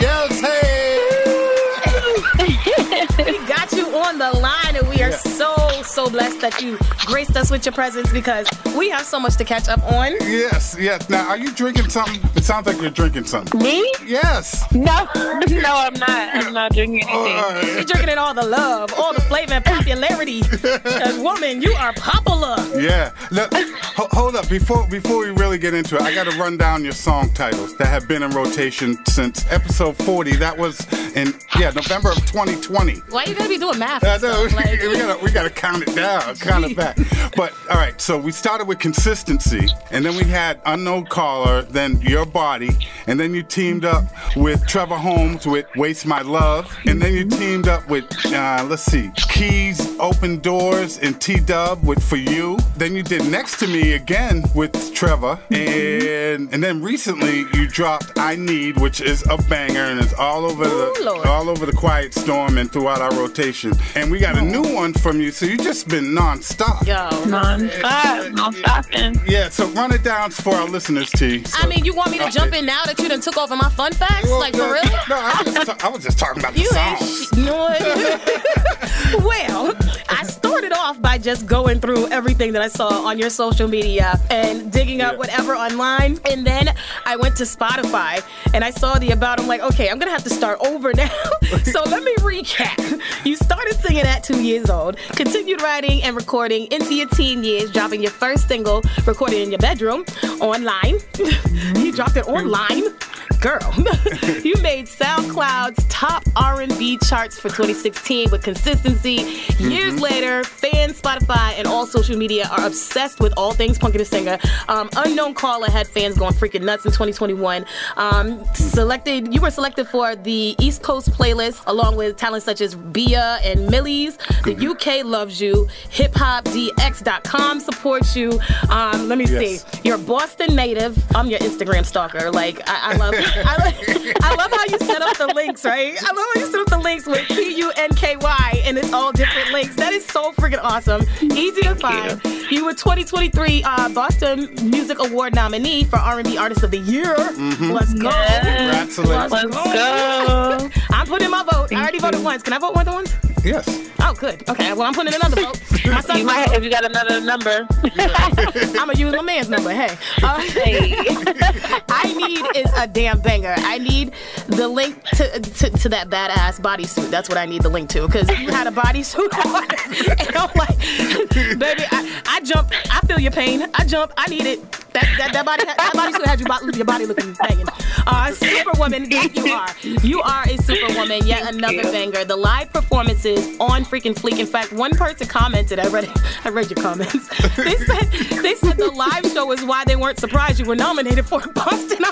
Yes, we got you on the line, and we are so, so blessed that you graced us with your presence because we have so much to catch up on. Yes, yes. Now, are you drinking something? It sounds like you're drinking something. Me? Yes. No, no, I'm not. I'm not drinking anything. You're drinking in all the love, all the flavor and popularity. Woman, you are popular. Yeah. Look, ho- hold up. Before before we really get into it, I got to run down your song titles that have been in rotation since episode 40. That was in yeah November of 2020. Why you gotta be doing math? I know. Like, we gotta we gotta count it down, count it back. But all right, so we started with consistency, and then we had unknown caller, then your body, and then you teamed up with Trevor Holmes with Waste My Love, and then you teamed up with uh, let's see, Keys, Open Doors, and T Dub with For You. Then you did Next to Me again with Trevor, and and then recently you dropped I Need, which is a banger and it's all over the all over the Quiet Storm and throughout our rotation. And we got a new one from you, so you just been nonstop. Yo, Non-stop, no stopping. Yeah, so run it down for our listeners, T. I mean, you want me to Okay. jump in now that you done took over my fun facts? like, for real? No, I was just, ta- I was just talking about the You song. ain't sh- no. well, I started started off by just going through everything that I saw on your social media and digging up whatever online. And then I went to Spotify and I saw the about. I'm like, okay, I'm gonna have to start over now. so let me recap. You started singing at two years old, continued writing and recording into your teen years, dropping your first single, recorded in your bedroom, online. you dropped it online girl. you made SoundCloud's top R&B charts for 2016 with consistency. Years Mhm. later, fans, Spotify, and all social media are obsessed with all things Punky the Singer. Um, Unknown Caller had fans going freaking nuts in 2021. Um, selected, you were selected for the East Coast playlist along with talents such as Bia and Millyz. The UK loves you. HipHopDX.com supports you. Um, let me Yes. see. You're a Boston native. I'm your Instagram stalker. Like I, I love, I, I love how you set up the links, right? I love how you set up the links with P U N K Y, and it's all different links. That is so freaking awesome. Easy to find. You. were 2023 uh, Boston Music Award nominee for R&B Artist of the Year. Mhm. Let's go. Congratulations. Let's go. I'm putting my vote. I already voted once. Can I vote one more than once? Yes. Oh, good. Okay. Well, I'm putting another vote. My son's You might, if you got another number. I'm gonna use my man's number. Hey, uh, I need is a damn banger. I need the link to, to to that badass bodysuit. That's what I need the link to because you had a bodysuit on, and I'm like, baby, I, I jump. I feel your pain. I jump. I need it. That that, that body that bodysuit had you your body looking banging. Uh, superwoman, that you are. You are a superwoman. Yet another banger. The live performances on freaking fleek. In fact, one person commented. I read it. I read your comments. They said they said the live show is why they weren't surprised you were nominated for Boston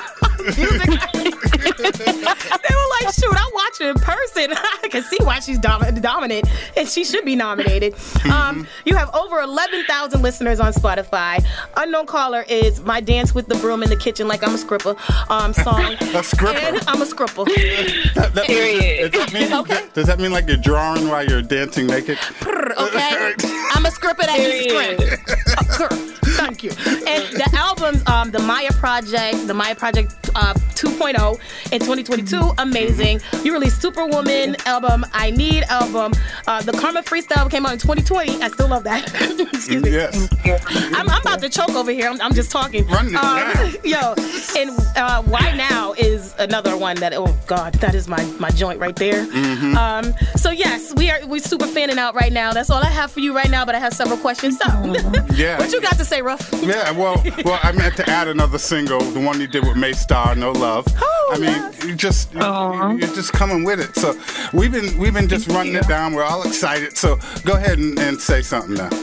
Music. they were like, shoot, I watch her in person. I can see why she's dom- dominant, and she should be nominated. Um, you have over 11,000 listeners on Spotify. Unknown Caller is My Dance with the Broom in the Kitchen Like I'm a Scripper um, song. A scripper? And I'm a scripper. That- that means- does, that mean, does that mean like you're drawing while you're dancing naked? okay? I'm a script that needs script. Uh, thank you. And the albums, um, the Maya Project, the Maya Project uh, 2.0 in 2022, amazing. You released Superwoman album, I Need album. Uh, the Karma Freestyle came out in 2020. I still love that. Excuse me. Yes. I'm, I'm about to choke over here. I'm, I'm just talking. Run Um, yo, and uh, Why Now is another one that, oh God, that is my, my joint right there. Mhm. Um, so yes, we are we super fanning out right now. That's all I have for you right now, but I have several questions. So, Yeah. what you got to say, Ruff? Yeah, well, well, I meant to add another single, the one you did with May Star, No Love. Oh, I mean, you just you, you're just coming with it. So we've been we've been just running it down. We're all excited. So go ahead and, and say something now.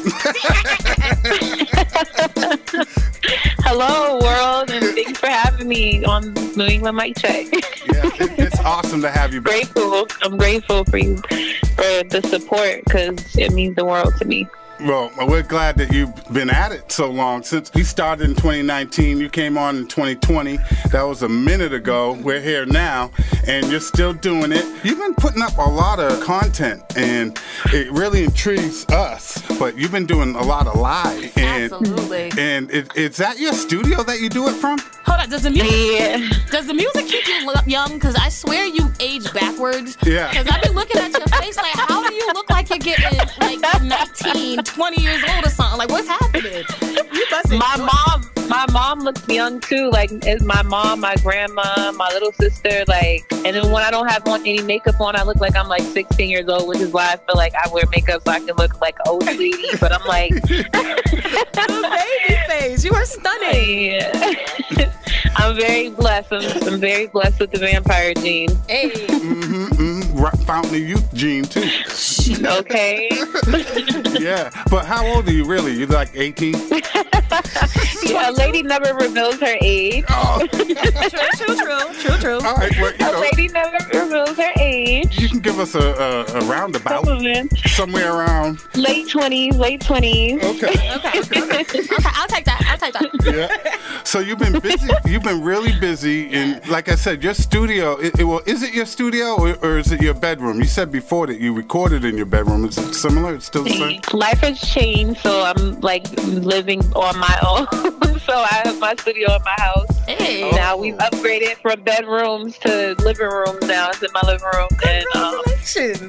Hello, world, and thanks for having me on New England Mic Check. it's awesome to have you back. grateful. I'm grateful for you for the support because it means the world to me. Well, we're glad that you've been at it so long. Since we started in 2019, you came on in 2020. That was a minute ago. We're here now, and you're still doing it. You've been putting up a lot of content, and it really intrigues us. But you've been doing a lot of live. And, Absolutely. And it, is that your studio that you do it from? Hold on, does the music Yeah. does the music keep you young? Because I swear you age backwards. Yeah. Because I've been looking at your face like, how do you look like you're getting like 19, 20 years old or something? Like, what's happening? You My mom, my mom looks young too. Like it's my mom, my grandma, my little sister. Like, and then when I don't have on any makeup on, I look like I'm like 16 years old, which is why I feel like I wear makeup so I can look like an old lady. But I'm like, baby face. You are stunning. I'm very blessed. I'm, I'm very blessed with the vampire gene. Hey. Mm-hmm, mm-hmm. Right, Fountain of Youth gene, too. Okay. yeah. But how old are you really? You're like 18? Yeah, a lady never reveals her age. Oh. true, true, true, true, true. All right, well, you A know, lady never reveals her age. you can give us a, a, a roundabout. Somewhere around. Late 20s, late 20s. Okay. Okay, okay, okay. I'll take that. I'll take that. Yeah. So you've been busy. You've been really busy, and like I said, your studio. It, it, well, is it your studio or, or is it your bedroom? You said before that you recorded in your bedroom. Is it similar? It's still the same. Life has changed, so I'm like living on my own. so I have my studio in my house. Hey. Now we've upgraded from bedrooms to living rooms. Now it's in my living room. And, um,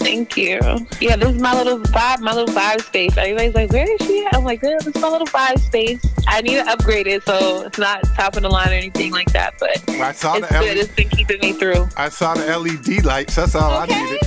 thank you. Yeah, this is my little vibe, my little vibe space. Everybody's like, "Where is she at?" I'm like, "Girl, this is my little vibe space. I need to upgrade it, so it's not top of the line or anything like that. But I saw it's the good. LED It's been keeping me through. I saw the LED lights. That's all I needed.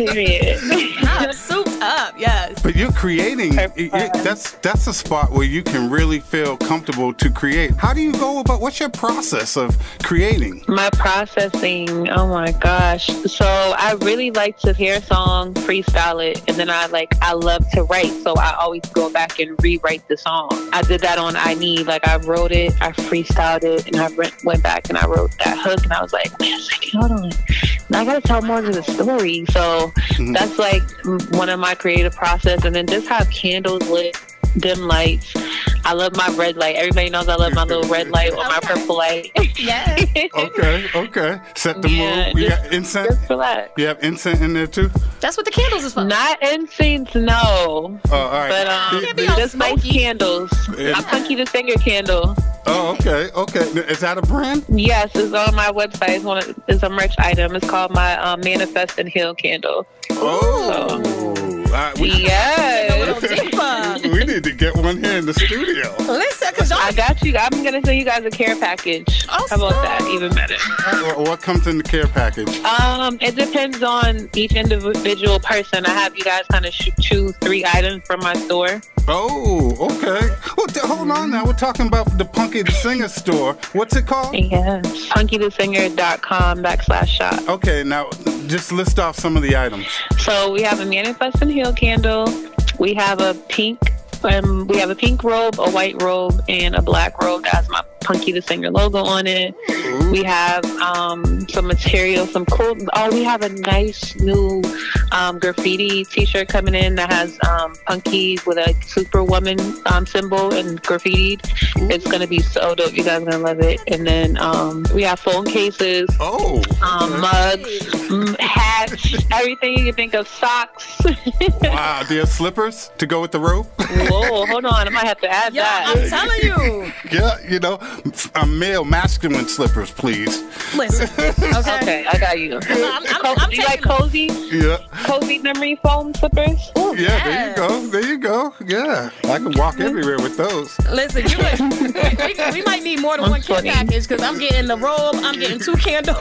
Period. I'm souped up. Yes. But you're creating. you- you- that's that's a spot where you can really feel comfortable to create. How do you go about? What's your process of creating? My processing, oh my gosh. So I really like to hear a song, freestyle it, and then I like I love to write. So I always go back and rewrite the song. I did that on I Need. Like I wrote it, I freestyled it, and I went, went back and I wrote that hook and I was like, wait a second, hold on. I gotta tell more to the story. So that's like one of my creative process. And then just have candles lit, dim lights. I love my red light. Everybody knows I love my little red light or my purple light. Yes. Okay, okay. Set the Yeah, mood. We just- got incense. Just relax. You have incense in there too. That's what the candles is for. Not incense, no. Oh, all right. But um, The- the- just nice candles. Yeah. My Punky the Singer candle. Oh, okay, okay. Is that a brand? Yes, it's on my website. It's one. Of, it's a merch item. It's called my um, Manifest and Heal candle. Oh, all right, we, Yes. We need to get one here in the studio. Listen, cause I got you. I'm gonna send you guys a care package. How about that? Even better. What, what comes in the care package? Um, it depends on each individual person. I have you guys kind of sh- choose three items from my store. Oh, okay. Well, th- hold on now. We're talking about the Punky the Singer store. What's it called? Yes. PunkyTheSinger.com backslash shop. Okay, now just list off some of the items. So we have a Manifest and Heal candle. We have a pink. Um, we have a pink robe, a white robe, and a black robe that has my Punky the Singer logo on it. We have um, some material, some cool. Oh, we have a nice new um, graffiti T-shirt coming in that has um, Punky with a Superwoman um, symbol and graffitied. It's gonna be so dope. You guys are gonna love it. And then um, we have phone cases. Oh. Um, mugs, hats, everything you can think of. Socks. Wow, do you have slippers to go with the robe? Whoa, hold on. I might have to add that. I'm telling you. Yeah, you know, a male masculine slippers, please. Listen. Okay. Okay, I got you. I'm- I'm- Co- I'm you like cozy, Yeah. cozy memory foam slippers? Ooh, Yeah, there you go. There you go. Yeah. I can walk mm-hmm. everywhere with those. Listen, you we, we might need more than one care package because I'm getting the robe, I'm getting two candles.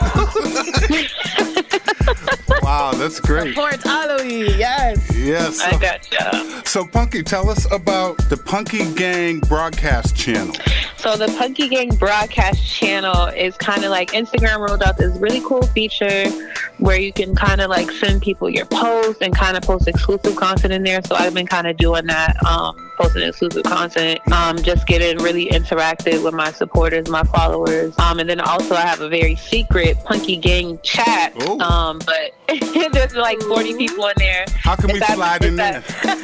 Wow, that's great. Support Ali, yes. Yes. I gotcha. So, Punky, tell us about the Punky Gang broadcast channel. So the Punky Gang broadcast channel is kind of like Instagram rolled out this really cool feature where you can kind of like send people your posts and kind of post exclusive content in there. So I've been kind of doing that, um, posting exclusive content, um, just getting really interactive with my supporters, my followers. Um, and then also I have a very secret Punky Gang chat. Um, but there's like 40 people in there. How can we It's at- slide in it's there?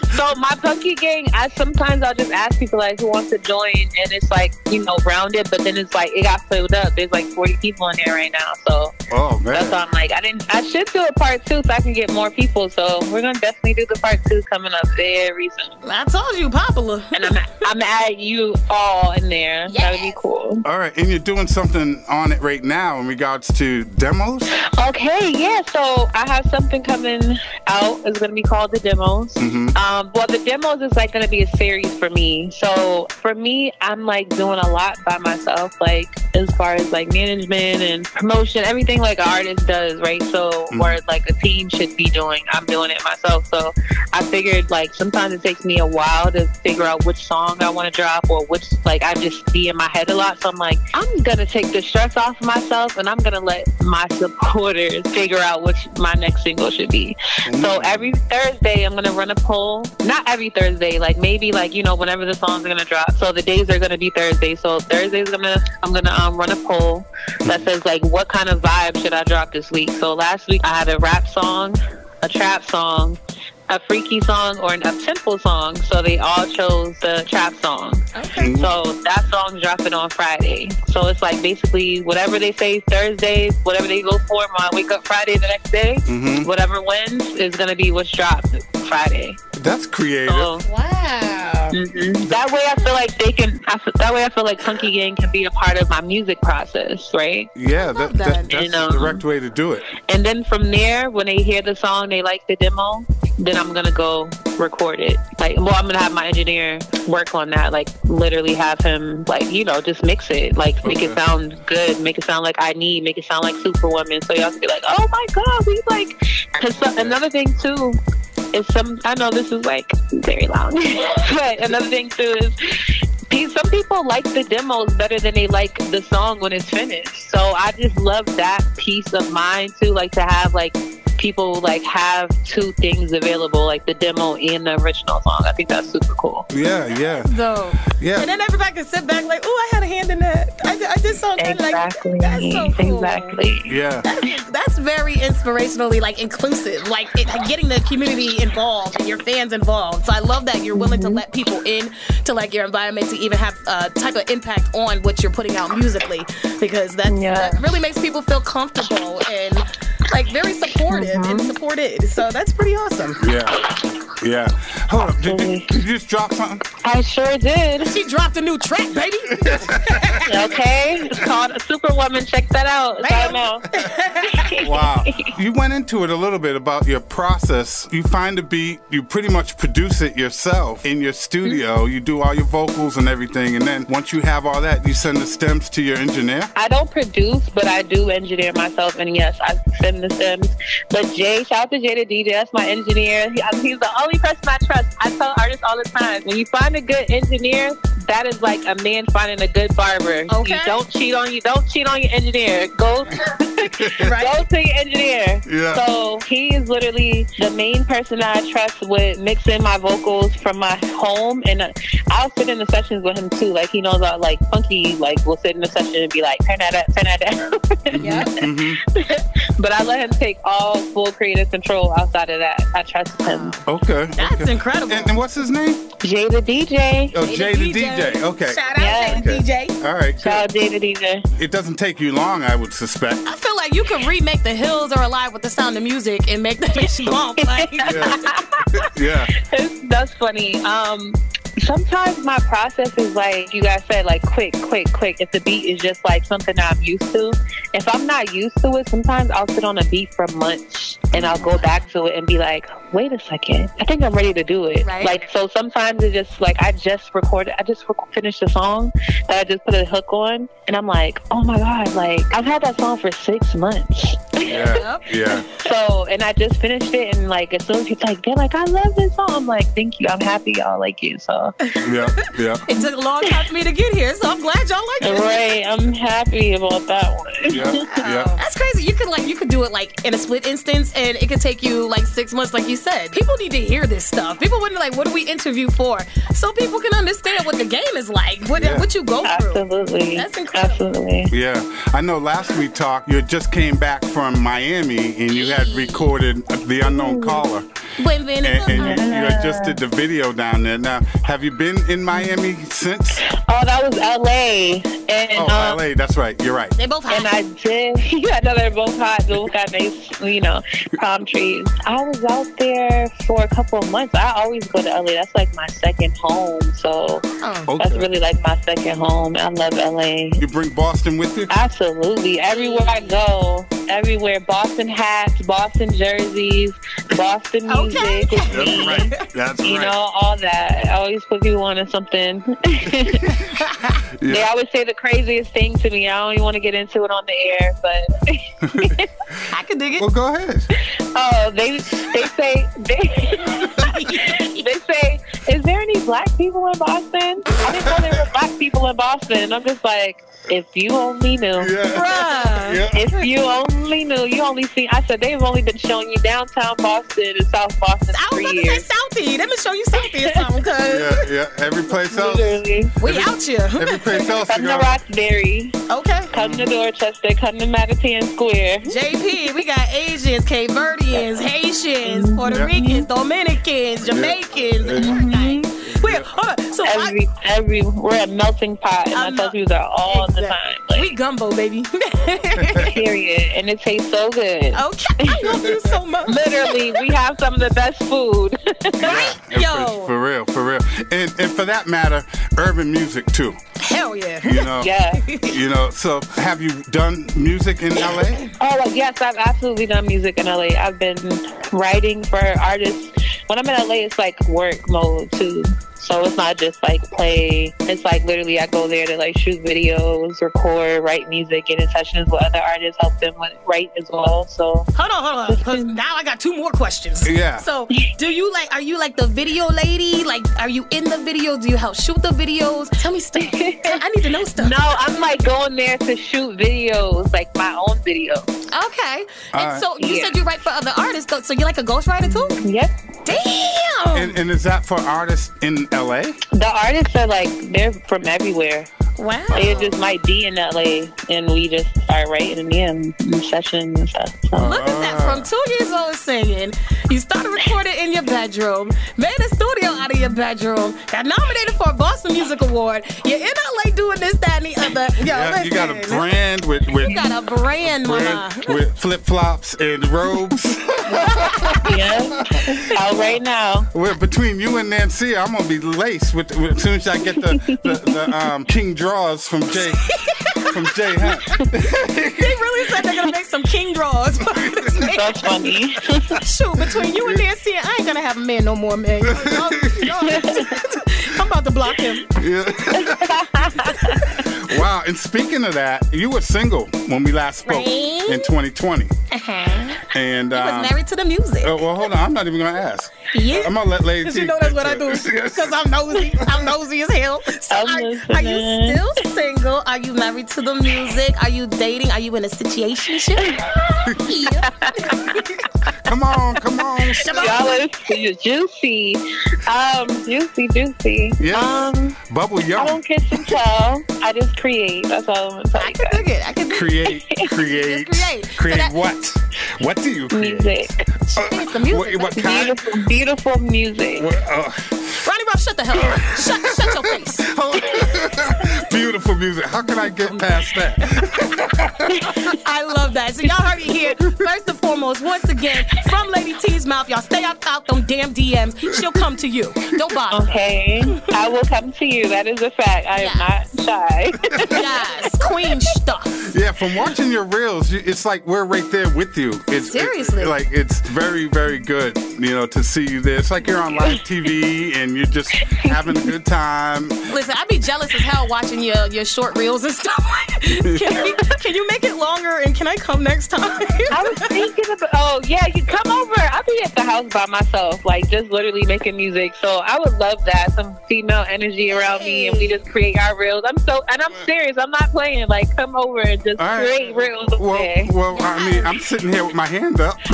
so my punky gang, I sometimes I'll just ask people like who wants to join, and it's like you know rounded, but then it's like it got filled up. There's like 40 people in there right now, so Oh, man. that's why I'm like I didn't. I should do a part two so I can get more people. So we're gonna definitely do the part two coming up very soon. I told you, popular. And I'm I'm at you all in there. That would be cool. All right, and you're doing something on it right now in regards to demos? Okay, yeah. So I have something coming out. It's gonna be called the demos. Mhm. Um, well, the demos is like gonna be a series for me. So for me, I'm like doing a lot by myself, like as far as like management and promotion, everything like an artist does, right? So mm-hmm. where like a team should be doing, I'm doing it myself. So I figured like sometimes it takes me a while to figure out which song I want to drop or which like I just be in my head a lot. So I'm like, I'm gonna take the stress off of myself and I'm gonna let my supporters figure out which my next single should be. So mm-hmm. every Thursday I'm gonna run a poll. Not every Thursday, like maybe like you know whenever the songs are gonna drop. So the days are gonna be Thursday. So Thursday's gonna I'm gonna um, run a poll that says like what kind of vibe should I drop this week. So last week I had a rap song, a trap song, a freaky song, or an up-tempo song. So they all chose the trap song. Okay. So that song's dropping on Friday. So it's like basically whatever they say Thursday, whatever they go for, I wake up Friday the next day, Mhm. whatever wins is gonna be what's dropped Friday. That's creative. So Wow. Mhm. That way, I feel like they can. I that way, I feel like Punky Gang can be a part of my music process, right? Yeah, that, that, that's And, um, the direct way to do it. And then from there, when they hear the song, they like the demo, then I'm gonna go record it. Like, well, I'm gonna have my engineer work on that. Like, literally have him, like, you know, just mix it, like, make it sound good, make it sound like I need, make it sound like Superwoman, so y'all can be like, oh my god, we like. Cause so, another thing too is some. I know this is like very long, but another thing too is some people like the demos better than they like the song when it's finished. So I just love that peace of mind too, like to have like people like have two things available, like the demo and the original song. I think that's super cool. Yeah, yeah. So Yeah. And then everybody can sit back like, oh, I had a hand in that. I, did- I did something Exactly. like that's so cool. Exactly. Yeah. That's very inspirationally like inclusive, like it, like, getting the community involved and your fans involved. So I love that you're willing to mm-hmm. let people in to like your environment to even have a type of impact on what you're putting out musically, because that that really makes people feel comfortable and like very supportive and mm-hmm. supported. So that's pretty awesome. Yeah. Yeah. Hold up. Did, you- did you just drop something? I sure did. She dropped a new track, baby. okay, it's called Superwoman. Check that out. It's now. Wow. You went into it a little bit about your process. You find a beat, you pretty much produce it yourself in your studio. Mm-hmm. You do all your vocals and everything. And then once you have all that, you send the stems to your engineer. I don't produce, but I do engineer myself, and yes, I send the stems. But Jay, shout out to Jay the DJ. That's my engineer. He, he's the only person I trust. I tell artists all the time, when you find a good engineer, that is like a man finding a good barber. Okay. You don't cheat on you. Don't cheat on your engineer. Go, right? go to your engineer. Yeah. So he is literally the main person that I trust with mixing my vocals from my home, and uh, I'll sit in the sessions with him too. Like he knows, I like funky. Like we'll sit in the session and be like, turn that up, turn that down. Yeah. but I let him take all full creative control outside of that. I trust him. Okay. That's okay. incredible. And, and what's his name? Jay the DJ. Oh, Jay the DJ. Okay. Shout out Jay the Okay. DJ. All right. Shout out Jay the DJ. It doesn't take you long, I would suspect. I feel like you could remake the hills are alive with the sound of music and make that bitch bump. Like, Yeah. That's funny. Um, sometimes my process is like you guys said, like quick, quick, quick. If the beat is just like something that I'm used to, if I'm not used to it, sometimes I'll sit on a beat for months and I'll go back to it and be like, wait a second, I think I'm ready to do it. Right. Like so, sometimes it's just like I just recorded, I just rec- finished a song that I just put a hook on, and I'm like, oh my god, like I've had that song for six months. Yeah. Yeah. So, and I just finished it, and like as soon as people like, they're like, I love this song. I'm like, thank you. I'm happy y'all like it. So, Yeah. Yeah. it took a long time for me to get here, so I'm glad y'all like it. right, I'm happy about that one. Yeah. Yeah. Oh, that's crazy. You could like you could do it like in a split instance, and it could take you like six months, like you said. People need to hear this stuff. People wouldn't like, what do we interview for? So people can understand what the game is like, what Yeah. what you go through. Absolutely. That's incredible. Absolutely. Yeah, I know. Last we talked, you just came back from Miami and you had recorded the unknown mm. caller, When then and, and you, you had just did the video down there. Now, have you been in Miami since? Oh, that was LA. And Oh, um, LA. That's right. You're right. they both and I did. Yeah, no, they're both hot. They both got nice, you know, palm trees. I was out there for a couple of months. I always go to LA. That's like my second home. So that's Okay. really like my second home. I love LA. You bring Boston with you? Absolutely. Everywhere I go, everywhere. Boston hats, Boston jerseys, Boston music. It's That's me. right. That's You right. know, all that. I always put people on to something. They always say the craziest thing to me. I don't even want to get into it on the air, but I can dig it. Well, go ahead. oh, they they say they, they say, is there any black people in Boston? I didn't know there were black people in Boston. I'm just like, if you only knew. Bruh. If you only knew, you only see. I said they've only been showing you downtown Boston and South Boston I was about years. to say Southie. Let me show you Southie or something, cause Yeah, yeah. Every place else. Literally. we out here. Every place else. Come you to. Roxbury. Okay. Come to Dorchester. Come to Mattapan Square. JP, we got Asians, Cape Verdeans, Haitians, mm-hmm. Puerto Ricans, Dominicans, Jamaicans. Mm-hmm. Wait, hold on. So every every we're a melting pot, and I tell you that all the time. Like, we gumbo, baby. period, and it tastes so good. Okay, I love you so much. Literally, we have some of the best food. Yeah, For, for real, for real. And and for that matter, urban music too. Hell yeah. You know. Yeah. You know. So have you done music in LA? Oh yes, I've absolutely done music in LA. I've been writing for artists. When I'm in LA, it's like work mode too. So it's not just like play. It's like literally I go there to like shoot videos, record, write music, get in sessions with other artists, help them with write as well. So Hold on, hold on. 'cause now I got two more questions. Yeah. So, do you like? Are you like the video lady? Like, are you in the video? Do you help shoot the videos? Tell me stuff. I need to know stuff. no, I'm like going there to shoot videos, like my own videos. Okay. All and right. so you Yeah. said you write for other artists, though. So you're like a ghostwriter too? Yep. Damn. And, and is that for artists in LA? The artists are like they're from everywhere. Wow. It just might be in LA, and we just start writing them in sessions and stuff. So. Look at that. From two years old singing, you started recording in your bedroom, made a studio out of your bedroom, got nominated for a Boston Music Award. You're in LA doing this, that, and the other. Yo, yeah, listen. you got a brand with with, You got a brand, mama. brand with flip flops and robes. yeah, out right now. Well, between you and Nancy, I'm gonna be laced with, with as soon as I get the the, the um, king draws from Jay from Jay Hunt. they really said they're gonna make some king draws. That's funny. Shoot, between you and Nancy, I ain't gonna have a man no more, man. Y'all- y'all- I'm about to block him. Yeah. wow, and speaking of that, you were single when we last spoke Right. in 2020, Uh-huh. and He um, was married to the music. oh, well, hold on, I'm not even gonna ask. Yeah. I'm gonna let Lady Because you know that's what I do. to. Because I'm nosy. I'm nosy as hell. So are, are you still single? Are you married to the music? Are you dating? Are you in a situation? yeah. Come on, come on. Y'all is juicy. Um, juicy, juicy. Yeah. Um, Bubble I Young. don't kiss and tell. I just create. That's all I'm gonna tell I you. Dig it. I can Create, create, create. create So that- what? What do you create? Music. It's the music. What, what kind? Beautiful, beautiful music. What, uh, Ronnie Ruff, shut the hell up. Shut, shut your face. beautiful music. How can I get past that? I love that. So y'all heard it here. First and foremost, once again, from Lady T's mouth, y'all stay out, out them damn DMs. She'll come to you. Don't bother. Okay, I will come to you. That is a fact. I am not shy. yes, queen stuff. Yeah, from watching your reels, it's like we're right there with you. It's Seriously. it- like it's very, very good. You know, to see you there. It's like you're on live TV and you're just having a good time. Listen, I'd be jealous as hell watching your, your short reels and stuff. can, we, can you make it longer and can I come next time? I was thinking about. Oh yeah, you come over. I'll be at the house by myself, like just literally making music. So I would love that. Some female energy around me, and we just create our reels. I'm so, and I'm serious. I'm not playing. Like come over and just All right. create reels. over Well, there. well, I mean, I'm sitting here with my hand up.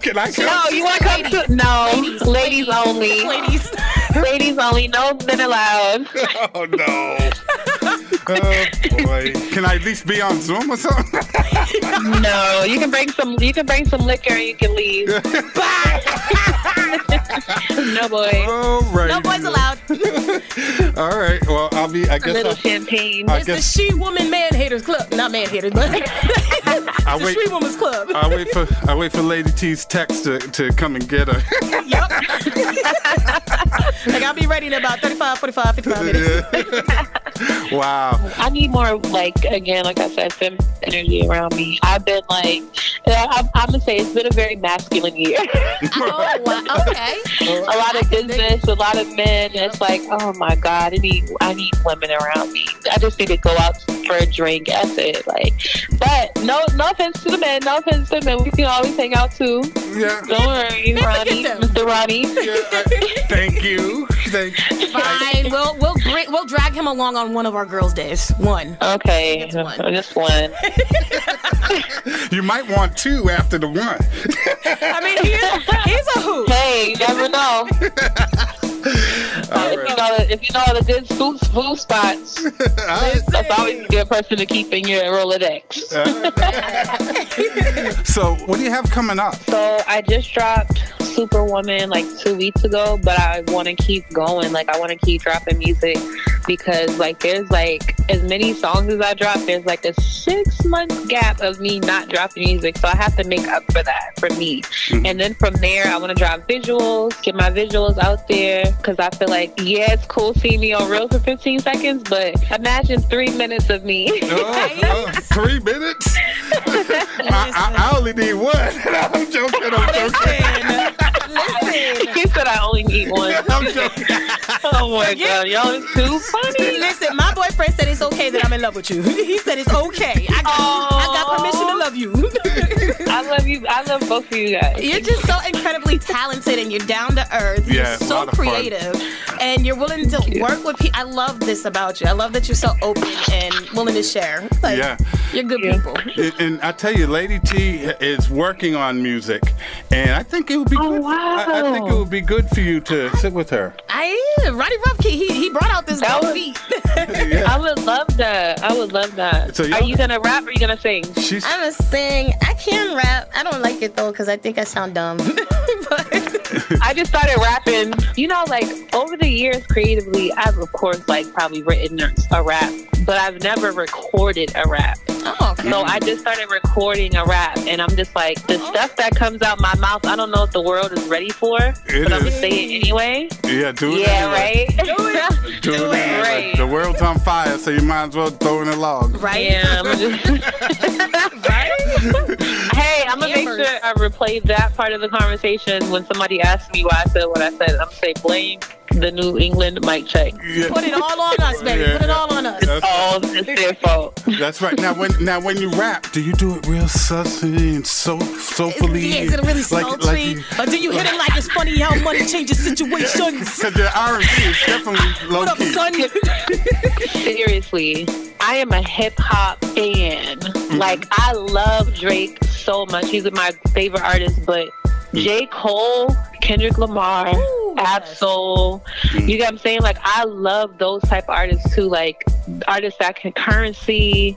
Can I come? No, you want to come to? No, ladies, only. Ladies. ladies only. No men allowed. Oh no. Oh boy. Can I at least be on Zoom or something? no, you can bring some. You can bring some liquor and you can leave. Bye. no boy. All right. No boys allowed. All right. Well, I'll be. I guess. little I'll, champagne. I It's the guess She Woman Man Haters Club. Not Man Haters, but I'll the wait. She Woman's Club. I'll wait for. I'll wait for Lady T's text to, to come and get her. yep. like, I'll be ready in about 35, 45, 55 minutes. wow. I need more, like, again, like I said, fem energy around me. I've been like, I'm, I'm gonna say it's been a very masculine year. oh, wow. Okay. a lot of business, a lot of men. It's like, oh my god, I need, I need women around me. I just need to go out for a drink. That's it. Like, but no, no offense to the men. No offense to the men. We can always hang out too. Yeah. Don't worry, Ronnie, Mr. Ronnie. Thank you. Thank you. Fine. We'll we'll we'll drag him along on one of our girls' days. One. Okay, Just one. just one. You might want two after the one. I mean, he's, he's a hoot. Hey, you never know. if, you know the, if you know the good food, food spots, that's always a good person to keep in your Rolodex. So, what do you have coming up? So I just dropped Superwoman like two weeks ago, but I want to keep going. Like I want to keep dropping music because like there's like as many songs as I drop, there's like a six month gap of me not dropping music, so I have to make up for that for me. Mm-hmm. And then from there, I want to drop visuals, get my visuals out there because I feel like yeah, it's cool seeing me on reels for 15 seconds, but imagine three minutes of me. Oh, oh, three minutes? I, I, I only need one. I'm joking. I'm joking. he said I only need one. I'm joking. oh my god, y'all is too funny. Listen, my boyfriend said it's okay that I'm in love with you. He said it's okay. I got, I got permission to love you. I love you. I love both of you guys. You're just so incredibly talented and you're down to earth. Yeah, you're so lot of fun. creative. And you're willing to work with people. I love this about you. I love that you're so open and willing to share. Like, Yeah. You're good people. And, and I tell you, Lady T is working on music, and I think it would be. oh, good, I, I think it would be good for you to sit with her. I am. Roddy Ruffke, he, he brought out this That dope was- beat. I would love that. I would love that. So Are y'all- gonna rap or are you gonna sing? She's I'm a sing. I can rap. I don't like it though because I think I sound dumb. I just started rapping. You know, like over the years, creatively, I've of course like probably written a rap, but I've never recorded a rap. Oh, okay. So I just started recording a rap, and I'm just like the oh. stuff that comes out my mouth. I don't know if the world is ready for, It but I'm gonna say it anyway. yeah, do it. Yeah, anyway. right. Do, it. Do anyway. Right. The world's on fire, so you might as well throw in a log. Right? Yeah, I'm just- hey, I'm gonna make sure I replay that part of the conversation when somebody asks me why I said what I said. I'm gonna say blame the New England mic check. Put it all on us, baby. Yeah. Put it all on us. That's- Oh, it's their fault. That's right. Now, when now when you rap, do you do it real sussy and so soulfully? Yeah, is it really Like- sultry? like you- or do you hit it like it's funny how money changes situations? Because your R&B is definitely low What up, key. son? Seriously, I am a hip hop fan. Mm-hmm. Like, I love Drake so much. He's my favorite artist, but mm. J. Cole, Kendrick Lamar, Absol, you get what I'm saying? Like, I love those type of artists too. Like, artists that can currency.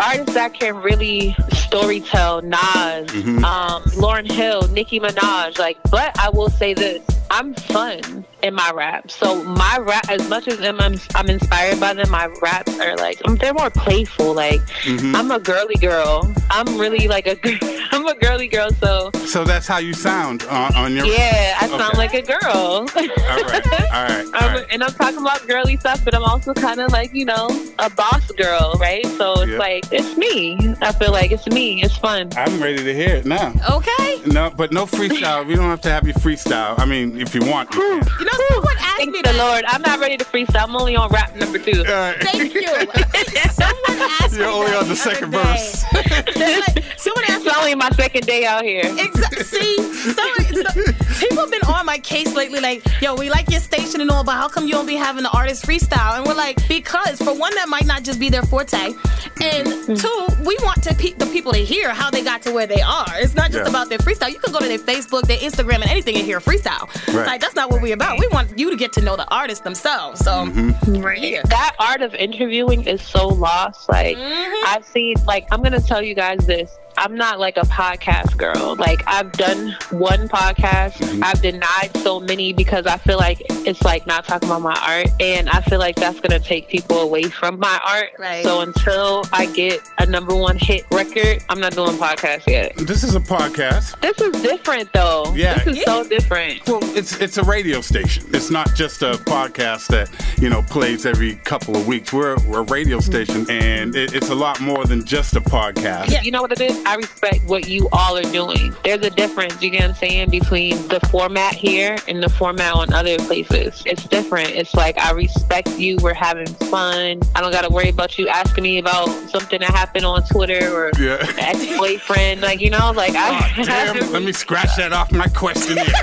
Artists that can really story tell, Nas, um, Lauryn Hill, Nicki Minaj, like. But I will say this: I'm fun in my rap. So my rap, as much as I'm, I'm, I'm inspired by them, my raps are like um, they're more playful. Like Mhm. I'm a girly girl. I'm really like a I'm a girly girl. So So that's how you sound on, on your. yeah, I Okay. sound like a girl. All right. All right. All I'm. And I'm talking about girly stuff, but I'm also kind of like, you know, a boss girl, right? So it's Yeah. like, it's me. I feel like it's me. It's fun. I'm ready to hear it now. Okay. No, but no freestyle. We don't have to have you freestyle. I mean, if you want. You. You know, someone asked Thank me the that. Lord. I'm not ready to freestyle. I'm only on rap number two. Thank you. someone asked You're only that on the second day. verse. Like, someone asked me It's only my second day out here. Exactly. See, someone, so, people have been on my case lately. Like, yo, we like your station and all, but how come you don't be having the artist freestyle? And we're like, because for one, that might not just be their forte, and mm-hmm. two, we want to pe- the people to hear how they got to where they are. It's not just Yeah. about their freestyle. You can go to their Facebook, their Instagram, and anything and hear a freestyle. Right. Like that's not what we're about. We want you to get to know the artist themselves. So mm-hmm. we're here. That art of interviewing is so lost. Like mm-hmm. I've seen like I'm gonna tell you guys this. I'm not like a podcast girl. Like I've done one podcast. Mm-hmm. I've denied so many because I feel like it's like not talking about my art and I feel like that's gonna take people away from my art. Right. So until I get a number one hit record, I'm not doing podcasts yet. This is a podcast. This is different though. Yeah. This is so different. Well, it's it's a radio station. It's not just a podcast that you know plays every couple of weeks. We're, we're a radio station, and it, it's a lot more than just a podcast. Yeah. You know what it is? I respect what you all are doing. There's a difference, you get what I'm saying, between the format here and the format on other places. It's different. It's like I respect you. We're having fun. I don't gotta worry about you asking me about something that happened on Twitter or Yeah. ex-boyfriend. Like, you know, like I Oh, Damn, let me scratch that off my questionnaire.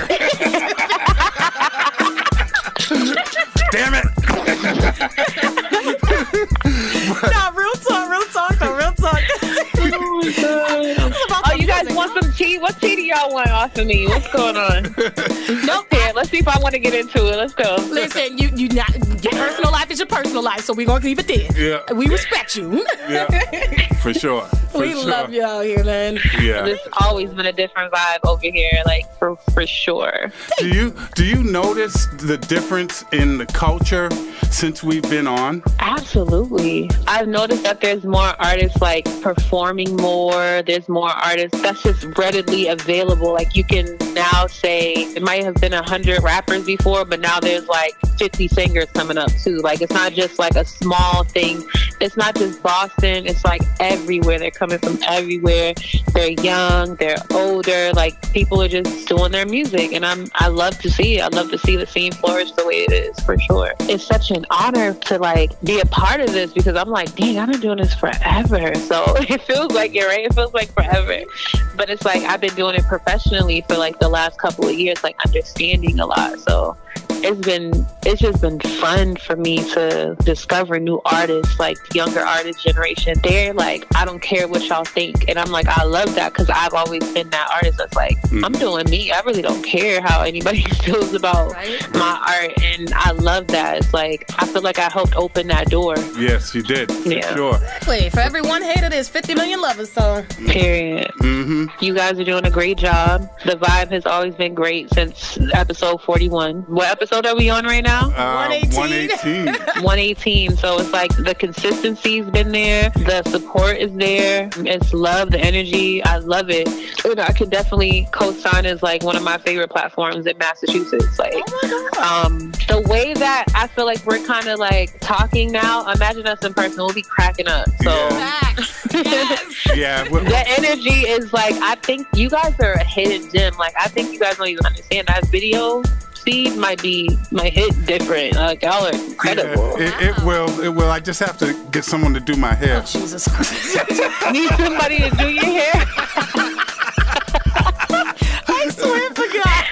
Damn it! Oh, you guys want some tea? What tea do y'all want off of me? What's going on? nope. Let's see if I want to get into it. Let's go. Listen, you you not your personal life is your personal life, so we're gonna leave it there. Yeah. We respect you. Yeah, for sure. for we sure. love you out here, man. Yeah. It's always been a different vibe over here, like for for sure. Do you do you notice the difference in the culture since we've been on? Absolutely. I've noticed that there's more artists like performing more. There's more artists that's just readily available. Like you can now say it might have been a hundred rappers before, but now there's like 50 singers coming up too. Like it's not just like a small thing. It's not just Boston. It's like everywhere. They're coming from everywhere. They're young. They're older. Like people are just doing their music, and I'm I love to see it. I love to see the scene flourish the way it is for sure. It's such an honor to like be a part of this because I'm like, dang, I've been doing this forever. So it feels like it, right? It feels like forever. But it's like I've been doing it professionally for like the last couple of years, like understanding a lot. So it's been it's just been fun for me to discover new artists like younger artist generation they're like i don't care what y'all think and i'm like i love that because i've always been that artist that's like i'm doing me i really don't care how anybody feels about my art and i love that it's like i feel like i helped open that door Yes, you did. For Yeah. sure. Exactly. For every one hater, there's 50 million lovers. So period mm-hmm. you guys are doing a great job the vibe has always been great since episode 41 what episode are we on right now Uh, 118. 118. So it's like the consistency's been there, the support is there, it's love, the energy. I love it. You know, I could definitely co-sign as like one of my favorite platforms in Massachusetts. Like, um, the way that I feel like we're kind of like talking now. Imagine us in person, we'll be cracking up. So. Yeah. well- The energy is like I think you guys are a hidden gem. Like I think you guys don't even understand that video speed might be might hit different. Like y'all are incredible. It, it will. It will. I just have to get someone to do my hair. Oh, Jesus Christ. Need somebody to do your hair. I swear to God.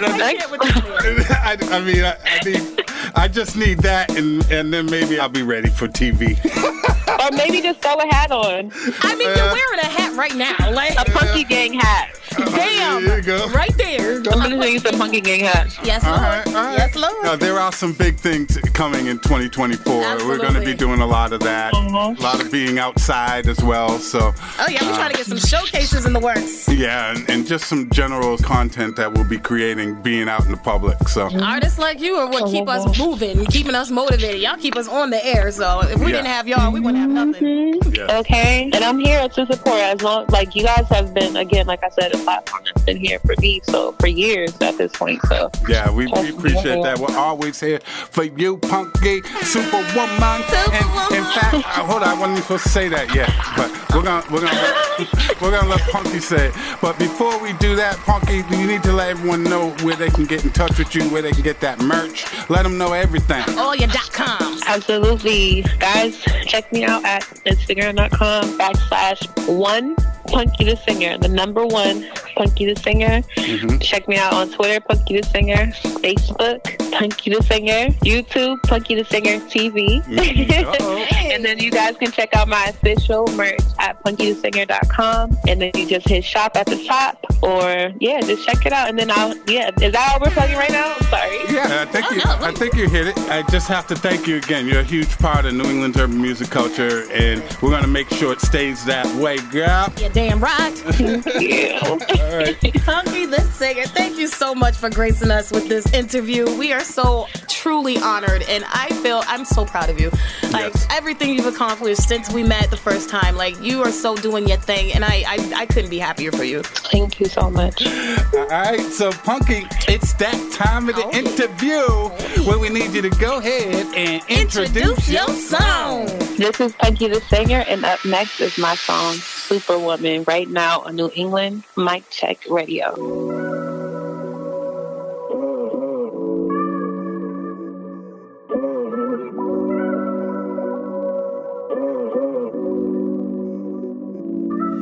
I, I, I mean, I, I need. I just need that, and and then maybe I'll be ready for TV. or maybe just throw a hat on. I mean, you're wearing a hat right now. Like a Punky Gang hat. Damn. There you go. Right there. I'm gonna show you some Punky Gang hat. Yes, Lord. right, all right. Yes, Lord. Uh, there are some big things coming in 2024. Absolutely. We're going to be doing a lot of that. A lot of being outside as well. So. Oh yeah, we're trying to get some showcases in the works. Yeah, and, and just some general content that we'll be creating, being out in the public. So. Artists like you are what keep us moving, keeping us motivated. Y'all keep us on the air. So if we Yeah. didn't have y'all, we wouldn't have nothing. Okay, and I'm here to support as long like you guys have been again, like I said, a platform that's been here for me so for years at this point. So Yeah, we, we appreciate that. We're always here for you, Punky Superwoman. And in fact, uh, hold on, I wasn't even supposed to say that yet, but we're gonna we're gonna let, we're gonna let Punky say it. But before we do that, Punky, you need to let everyone know where they can get in touch with you, where they can get that merch. Let them know everything. All your dot coms. Absolutely. Guys, check me out at Instagram.com backslash one Punky the Singer. The number one Punky the Singer. Mm-hmm. Check me out on Twitter, Punky the Singer, Facebook, Punky the Singer, YouTube, Punky the Singer TV. and then you guys can check out my official merch at punkythesinger.com. And then you just hit shop at the top or yeah, just check it out. And then I'll yeah, is that all we're plugging right now? Sorry. Yeah, I think you, I think you hit it. I just have to thank you again. You're a huge part of New England's urban music culture, and we're gonna make sure it stays that way, girl. Yeah, damn right. yeah. All right. Punky the singer, thank you so much for gracing us with this interview. We are so truly honored, and I feel I'm so proud of you. Like everything you've accomplished since we met the first time, like you are so doing your thing, and I I, I couldn't be happier for you. Thank you so much. All right, so Punky, it's that time of the oh. interview where we need you to go ahead and introduce, your song. This is Punky the Singer, and up next is my song, Superwoman, right now on New England Mic Check Radio.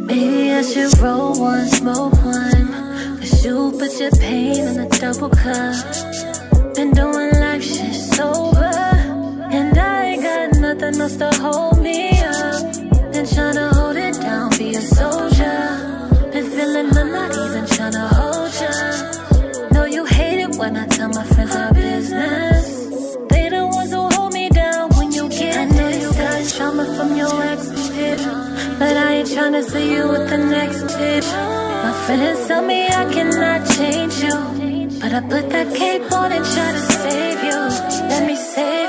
Maybe I should roll one, smoke one. Cause you put your pain in a double cup. Been doing life shit sober. And I ain't got nothing else to hold me to see you with the next tip. My friends tell me I cannot change you, but I put that cape on and try to save you. Let me save.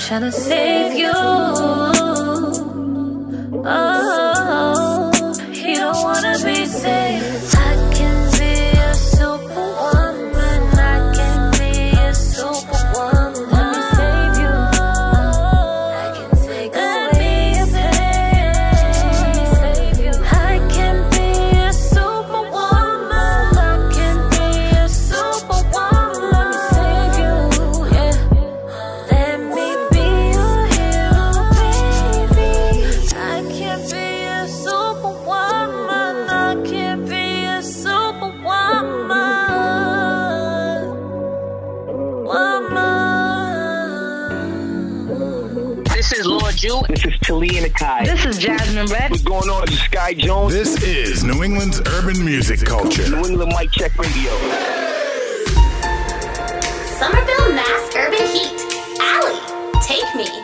trying to save you. This is Lord Jew. This is Talia Nakai. This is Jasmine Red. What's going on? This is Sky Jones. This is New England's urban music culture. New England Mic Check Radio. Somerville Mass Urban Heat. Alley, take me.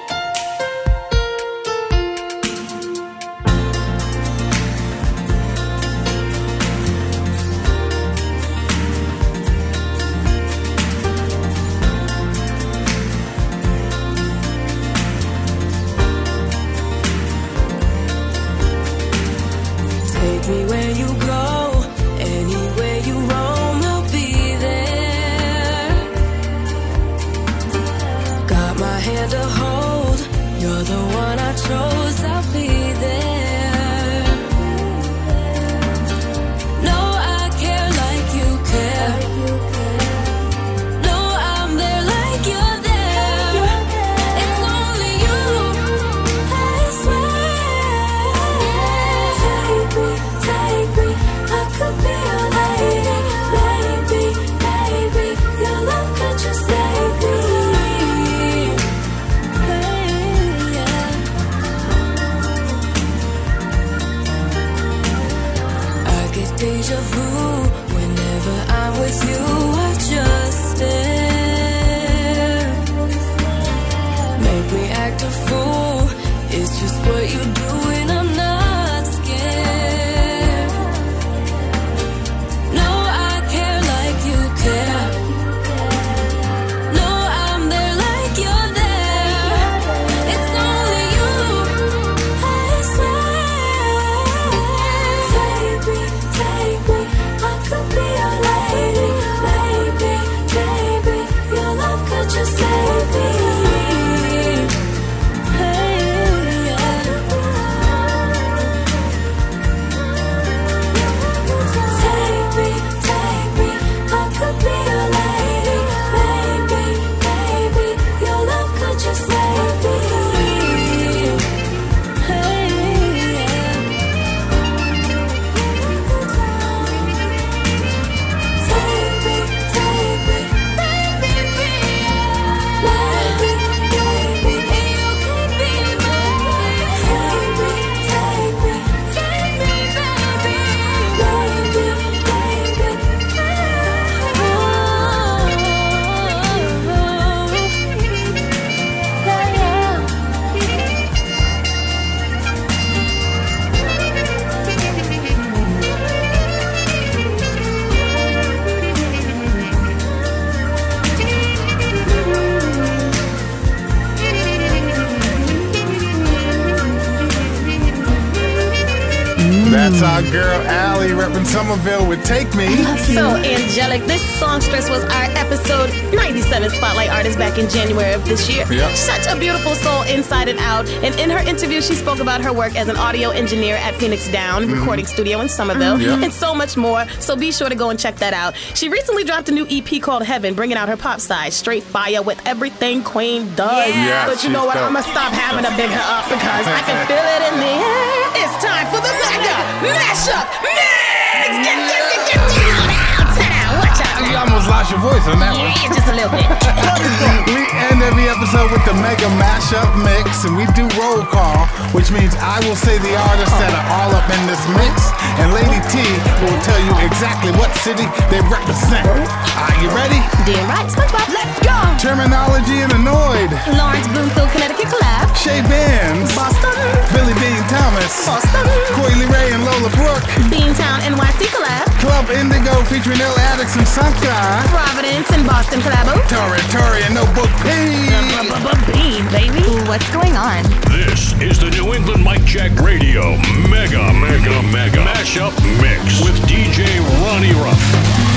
Allie repping Somerville with Take Me. So angelic. This songstress was our episode 97 Spotlight Artist back in January of this year. Yep. Such a beautiful soul inside and out. And in her interview, she spoke about her work as an audio engineer at Phoenix Down mm-hmm. Recording Studio in Somerville mm-hmm. Yep. and so much more. So be sure to go and check that out. She recently dropped a new EP called Heaven, bringing out her pop side, straight fire with everything Queen does. Yeah, but you know what? I'm going to stop having to big her up because I can feel it in the air. Time for the mega mashup mix. Get, get, almost lost your voice on that one. Yeah, just a little bit. we end every episode with the mega mashup mix, and we do roll call, which means I will say the artists that are all up in this mix, and Lady T will tell you exactly what city they represent. Are you ready? Damn right, SpongeBob. Let's go. Termanology and Anoyd. Lawrence Bloomfield, Connecticut collab. Shay Bandz. Boston. Billy Dean Thomas. Boston. Coi Leray and Lola Brooke. Beantown, NYC collab. Club Indigo featuring Ill Addicts and Sanka. Providence and Boston collabo. Tori Tori and Notebook P. Bean, baby. What's going on? This is the New England Mic Check Radio Mega Mega Mega Mashup Mix with DJ Ronnie Ruff.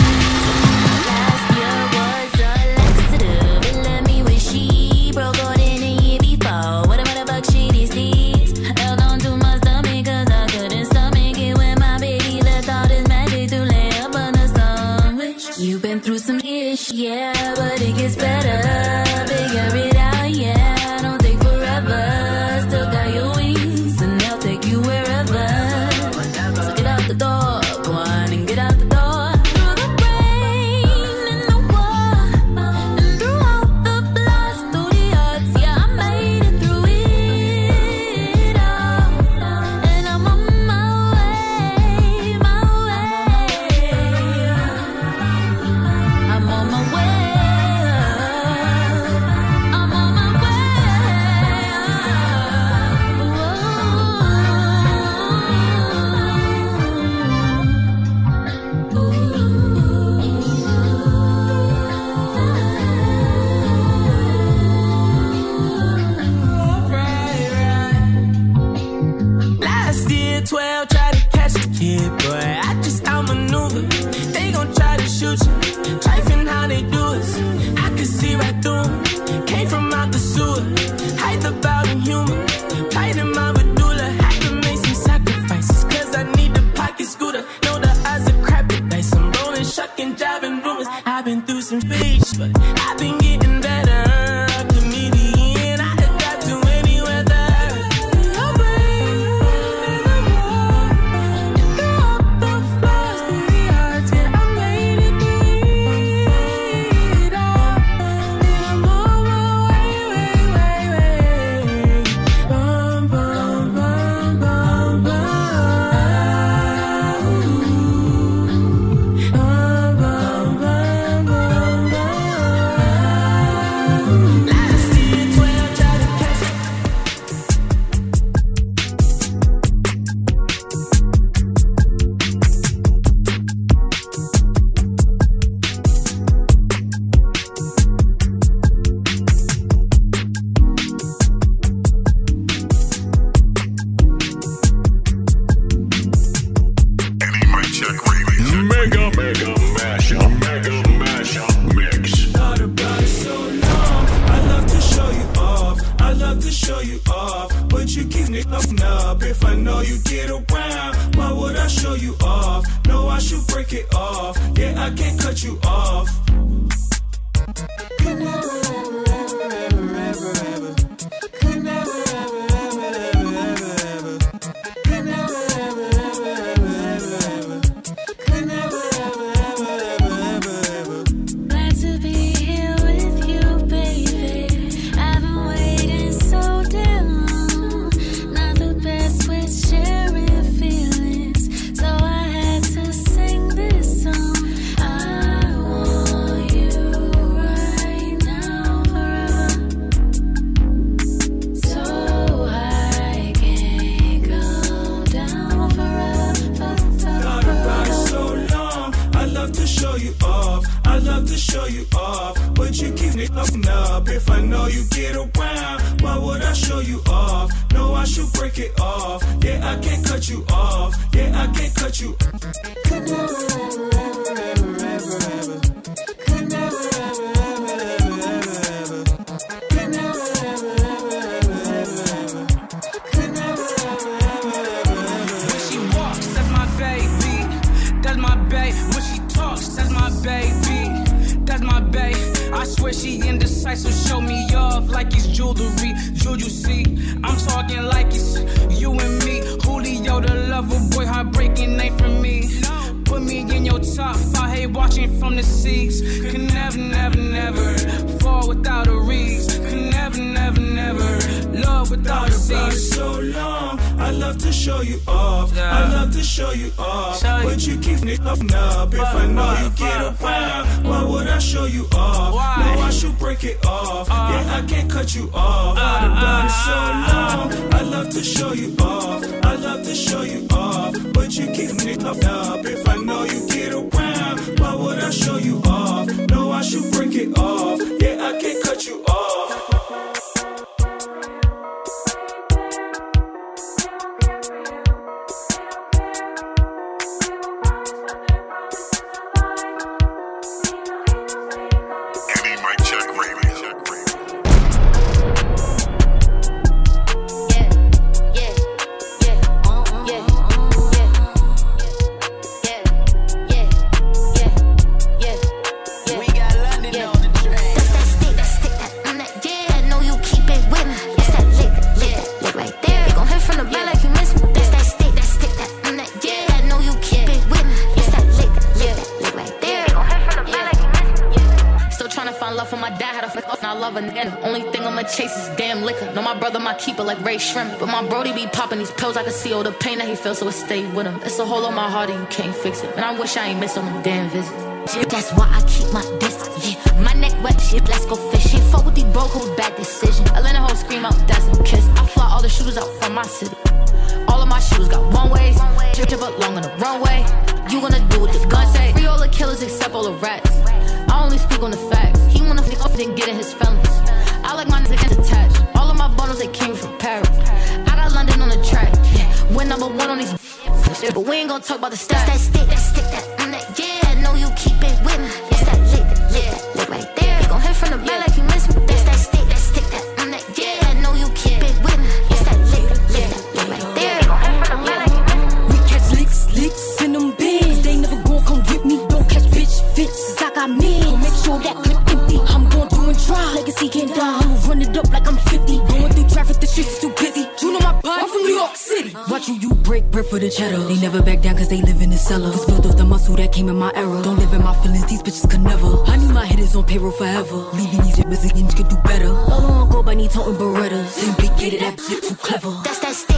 Show you off? Yeah, I can't cut you off. Cut show you off. But you keep me up up. If I know you get around, why would I show you off? No, I should break it off. Yeah, I can't cut you off. Thought about it so long. I love to show you off. I love to show you off. But you keep me up up. If I know you get around, why would I show you off? No, I should break it off. Yeah, I can't cut you off. Pills, I can see all the pain that he feels, so it stay with him. It's a hole on my heart and you can't fix it. And I wish I ain't missed on them damn visits. Yeah, That's why I keep my distance. Yeah, my neck wet, shit. Let's go fishing. Fuck with these broke who's bad decision. I let a whole scream out, that's no kiss. I fly all the shooters out from my city. All of my shoes got one ways. Up long on the runway. You gonna do what the gun say. Free all the killers except all the rats. I only speak on the facts. He wanna fuck off then get in his feelings. I like my niggas attached. All of my bundles they came from Paris. We're number one on these. But we ain't gonna talk about the stats. That stick, that stick, that, for the cheddar. They never back down cause they live in the cellar. Just build up the muscle that came in my era. Don't live in my feelings, these bitches could never. I knew my hit is on payroll forever. Leaving these Brazilians could do better. All on go need toting Berettas. Then big too clever. That's that,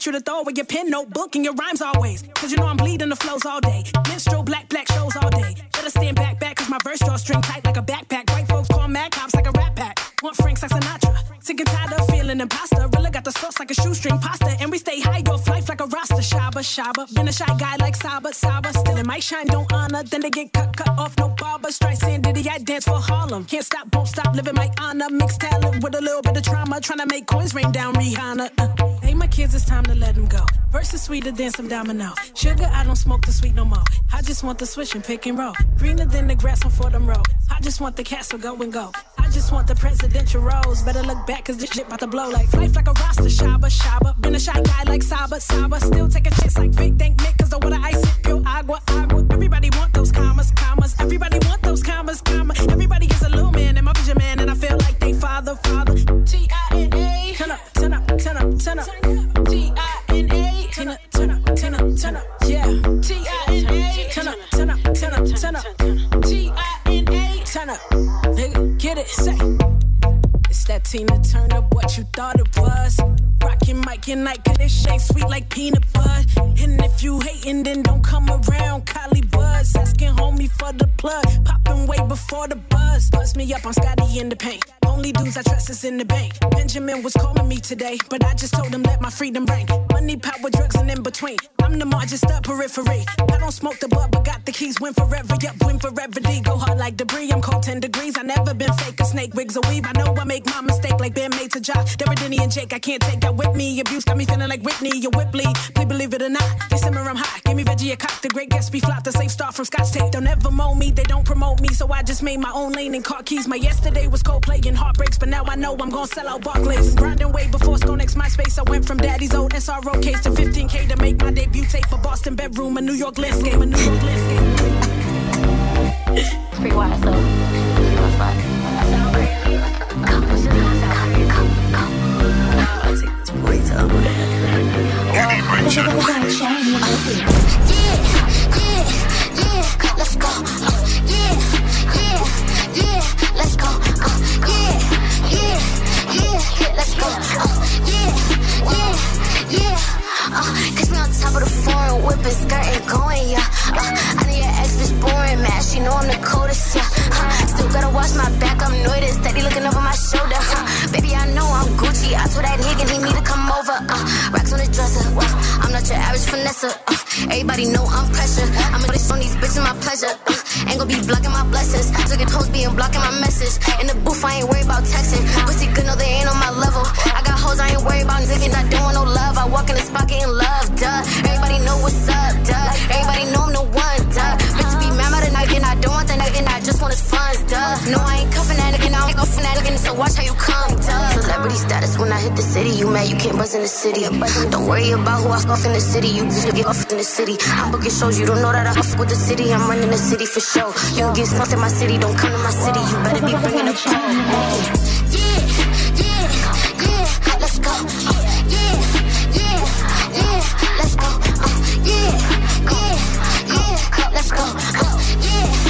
want you to throw away your pen notebook and your rhymes always. Cause you know I'm bleeding the flows all day. Minstrel, black, black shows all day. Better stand back, back, cause my verse drawstring tight like a backpack. White folks call mad cops like a rap pack. Want Frank like Sinatra. Sick and tired of feeling imposter. Really got the sauce like a shoestring pasta. And we stay high off life like a roster. Shaba, shaba. Been a shy guy like Saba, Saba. Still in my shine, don't honor. Then they get cut, cut off, no barber. Strikes and Diddy, I dance for Harlem. Can't stop, won't stop, living my honor. Mixed talent with a little bit of trauma. Trying to make coins rain down Rihanna. Uh, kids, it's time to let them go. Versus sweeter than some domino. Sugar, I don't smoke the sweet no more. I just want the switch and pick and roll. Greener than the grass on Fordham Road. I just want the castle go and go. I just want the presidential rose. Better look back, cause this shit about to blow like life like a roster. Shaba, shaba. Been a shy guy like Saba, Saba. Still taking shits like Big Thank Mick, cause the water ice is pure agua, agua. Everybody want those commas, commas. Everybody want those commas, commas. Everybody is a little man in my vision, man, and I feel like father, father. T-I-N-A. Turn up, turn up, turn up, turn up. T-I-N-A. Turn up, turn up, turn up, turn up. Yeah. T-I-N-A. Turn up, turn up, turn up, turn up. T-I-N-A. Turn up. Nigga, get it, say. That Tina Turner, what you thought it was. Rockin' Mike and Ike, cause this shit sweet like peanut butter. And if you hatin', then don't come around. Kylie Buzz, asking homie for the plug. Poppin' way before the buzz. Buzz me up, I'm Scotty in the paint. Only dudes I trust is in the bank. Benjamin was calling me today, but I just told him let my freedom ring. Money, power, drugs, and in between. I'm the margin, up periphery. I don't smoke the bud, but got the keys. Win forever, yep, win forever. D go hard like debris. I'm cold 10 degrees. I never been fake. A snake, wigs, or weave. I know I make my mistake like Ben made to Josh. Denny and Jake, I can't take that with me. Abuse got me feeling like Whitney, you Whipley. Please believe it or not, they simmer, I'm hot. Give me veggie, a cock, the great Gatsby flop, the safe star from Scotch tape. Don't ever mow me, they don't promote me, so I just made my own lane and car keys. My yesterday was Coldplay and heartbreaks, but now I know I'm gonna sell out Barclays. Grinding way before Stonex MySpace, I went from daddy's old SRO case to 15K to make my debut tape. for Boston bedroom, a New York landscape, a New York landscape. It's pretty wild, so she was like, crazy. Know I'm the coldest, yeah. Uh, still gotta watch my back, I'm nervous, steady looking over my shoulder. Uh, baby, I know I'm Gucci. I told that nigga he need to come over. Uh, racks on the dresser, well, I'm not your average finesse. Uh, everybody know I'm pressure. I'ma put on these bitches my pleasure. Uh, ain't gonna be blocking my blessings. Took it hoes being blocking my message. In the booth, I ain't worried about texting. Pussy good, no, they ain't on my level. I got hoes, I ain't worried about niggas. Don't want no love. I walk in the spot getting love, duh. Everybody know what's up, duh. Everybody know I'm the one, don't want the night, and I just want his funds, duh. No, I ain't cuffing that nigga, I ain't cuffing that nigga, so watch how you come, duh. Celebrity status when I hit the city, you mad, you can't buzz in the city. Don't worry about who I off in the city, you just get off in the city. I'm booking shows, you don't know that I fuck with the city, I'm running the city for show. You don't get smoked in my city, don't come to my city, you better be bringing the pole. Yeah, yeah, yeah, let's go. Uh, yeah, yeah, yeah, let's go. Uh, yeah, yeah, yeah, let's go. Uh, yeah,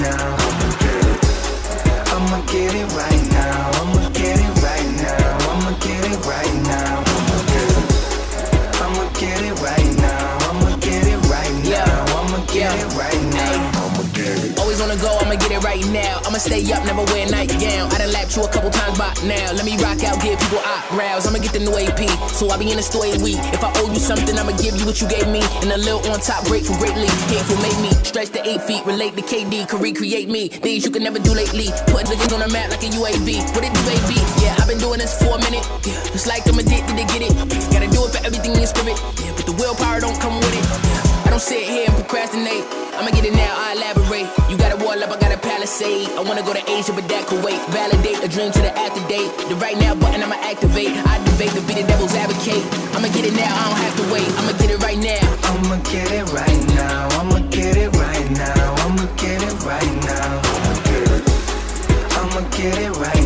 right now. I'ma stay up, never wear a nightgown. I done lapped you a couple times by now. Let me rock out, give people eyebrows. I'ma get the new AP, so I be in the store a week. If I owe you something, I'ma give you what you gave me. And a little on top, grateful greatly. Hateful made me stretch the eight feet, relate to KD, can recreate me. Things you can never do lately. Put niggas on the map like a UAV. What it do, baby? Yeah, I've been doing this for a minute. Yeah, it's like I'm addicted to get it. Gotta do it for everything in spirit. Yeah, but the willpower don't come with it. I don't sit here and procrastinate. I'ma get it now, I elaborate. You got a wall up, I got a palisade. I wanna go to Asia, but that could wait. Validate a dream to the after date. The right now button, I'ma activate. I debate to be the devil's advocate. I'ma get it now, I don't have to wait. I'ma get it right now. I'ma get it right now. I'ma get it right now. I'ma get it right now. I'ma get it right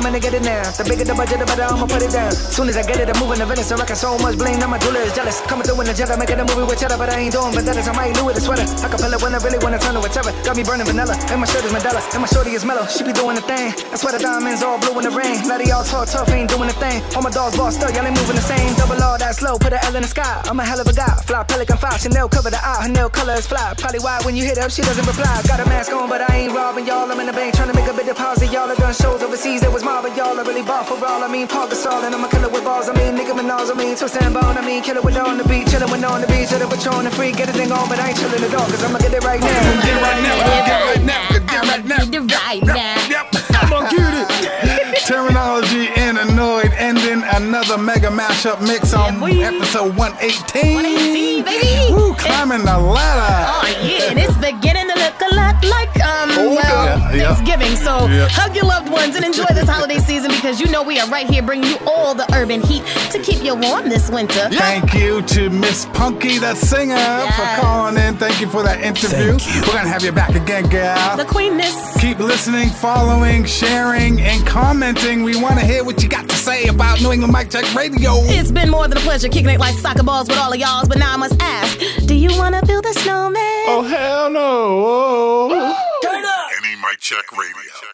I'm gonna get it now. The bigger the budget, the better I'ma put it down. Soon as I get it, I'm moving the Venice. I reckon so much bling, now my jeweler is jealous. Coming through in the jet, I'm making a movie with cheddar, but I ain't doing vendettas. I might do with a sweater. I capella when I really wanna turn to terror. Got me burning vanilla, and my shirt is Mandela, and my shorty is mellow. She be doing the thing. I swear the diamonds all blue in the rain. Letty y'all talk tough, ain't doing a thing. All my dogs bossed up, y'all ain't moving the same. Double R, that slow, put a L in the sky. I'm a hell of a guy. Fly pelican fly, Chanel cover the eye. Her nail color is fly. Probably why when you hit up, she doesn't reply. Got a mask on, but I ain't robbing y'all. I'm in the bank trying to make a big deposit. Y'all have done shows overseas, that was Marvin. Y'all are really bought for all. I mean, Pau Gasol, and I'm a killer with balls. I mean, nigga Minaj, I mean, twist and bone. I mean, killer with on the beat, chillin' with on the beat, chillin' with on the free. Get a thing on, but I ain't chillin' at all, cause I'ma get it right now. Get it right now. Get it right now. Get it right now. Get it right now. Come on, get. Termanology and Anoyd ending another mega mashup mix on episode 118. 118, baby. Woo, climbing the ladder. Oh yeah, and it's beginning to look a lot like um well yeah, yeah. Thanksgiving. So Yeah. hug your loved ones and enjoy this holiday season because you know we are right here bringing you all the urban heat to keep you warm this winter. Thank you to Miss Punky, the singer, for calling in. Thank you for that interview. We're gonna have you back again, gal. The queenness. Keep listening, following, sharing, and commenting. We want to hear what you got to say about New England Mic Check Radio. It's been more than a pleasure kicking it like soccer balls with all of y'all, but now I must ask, do you wanna build a snowman? Oh hell no. Turn up! Any Mic Check Radio.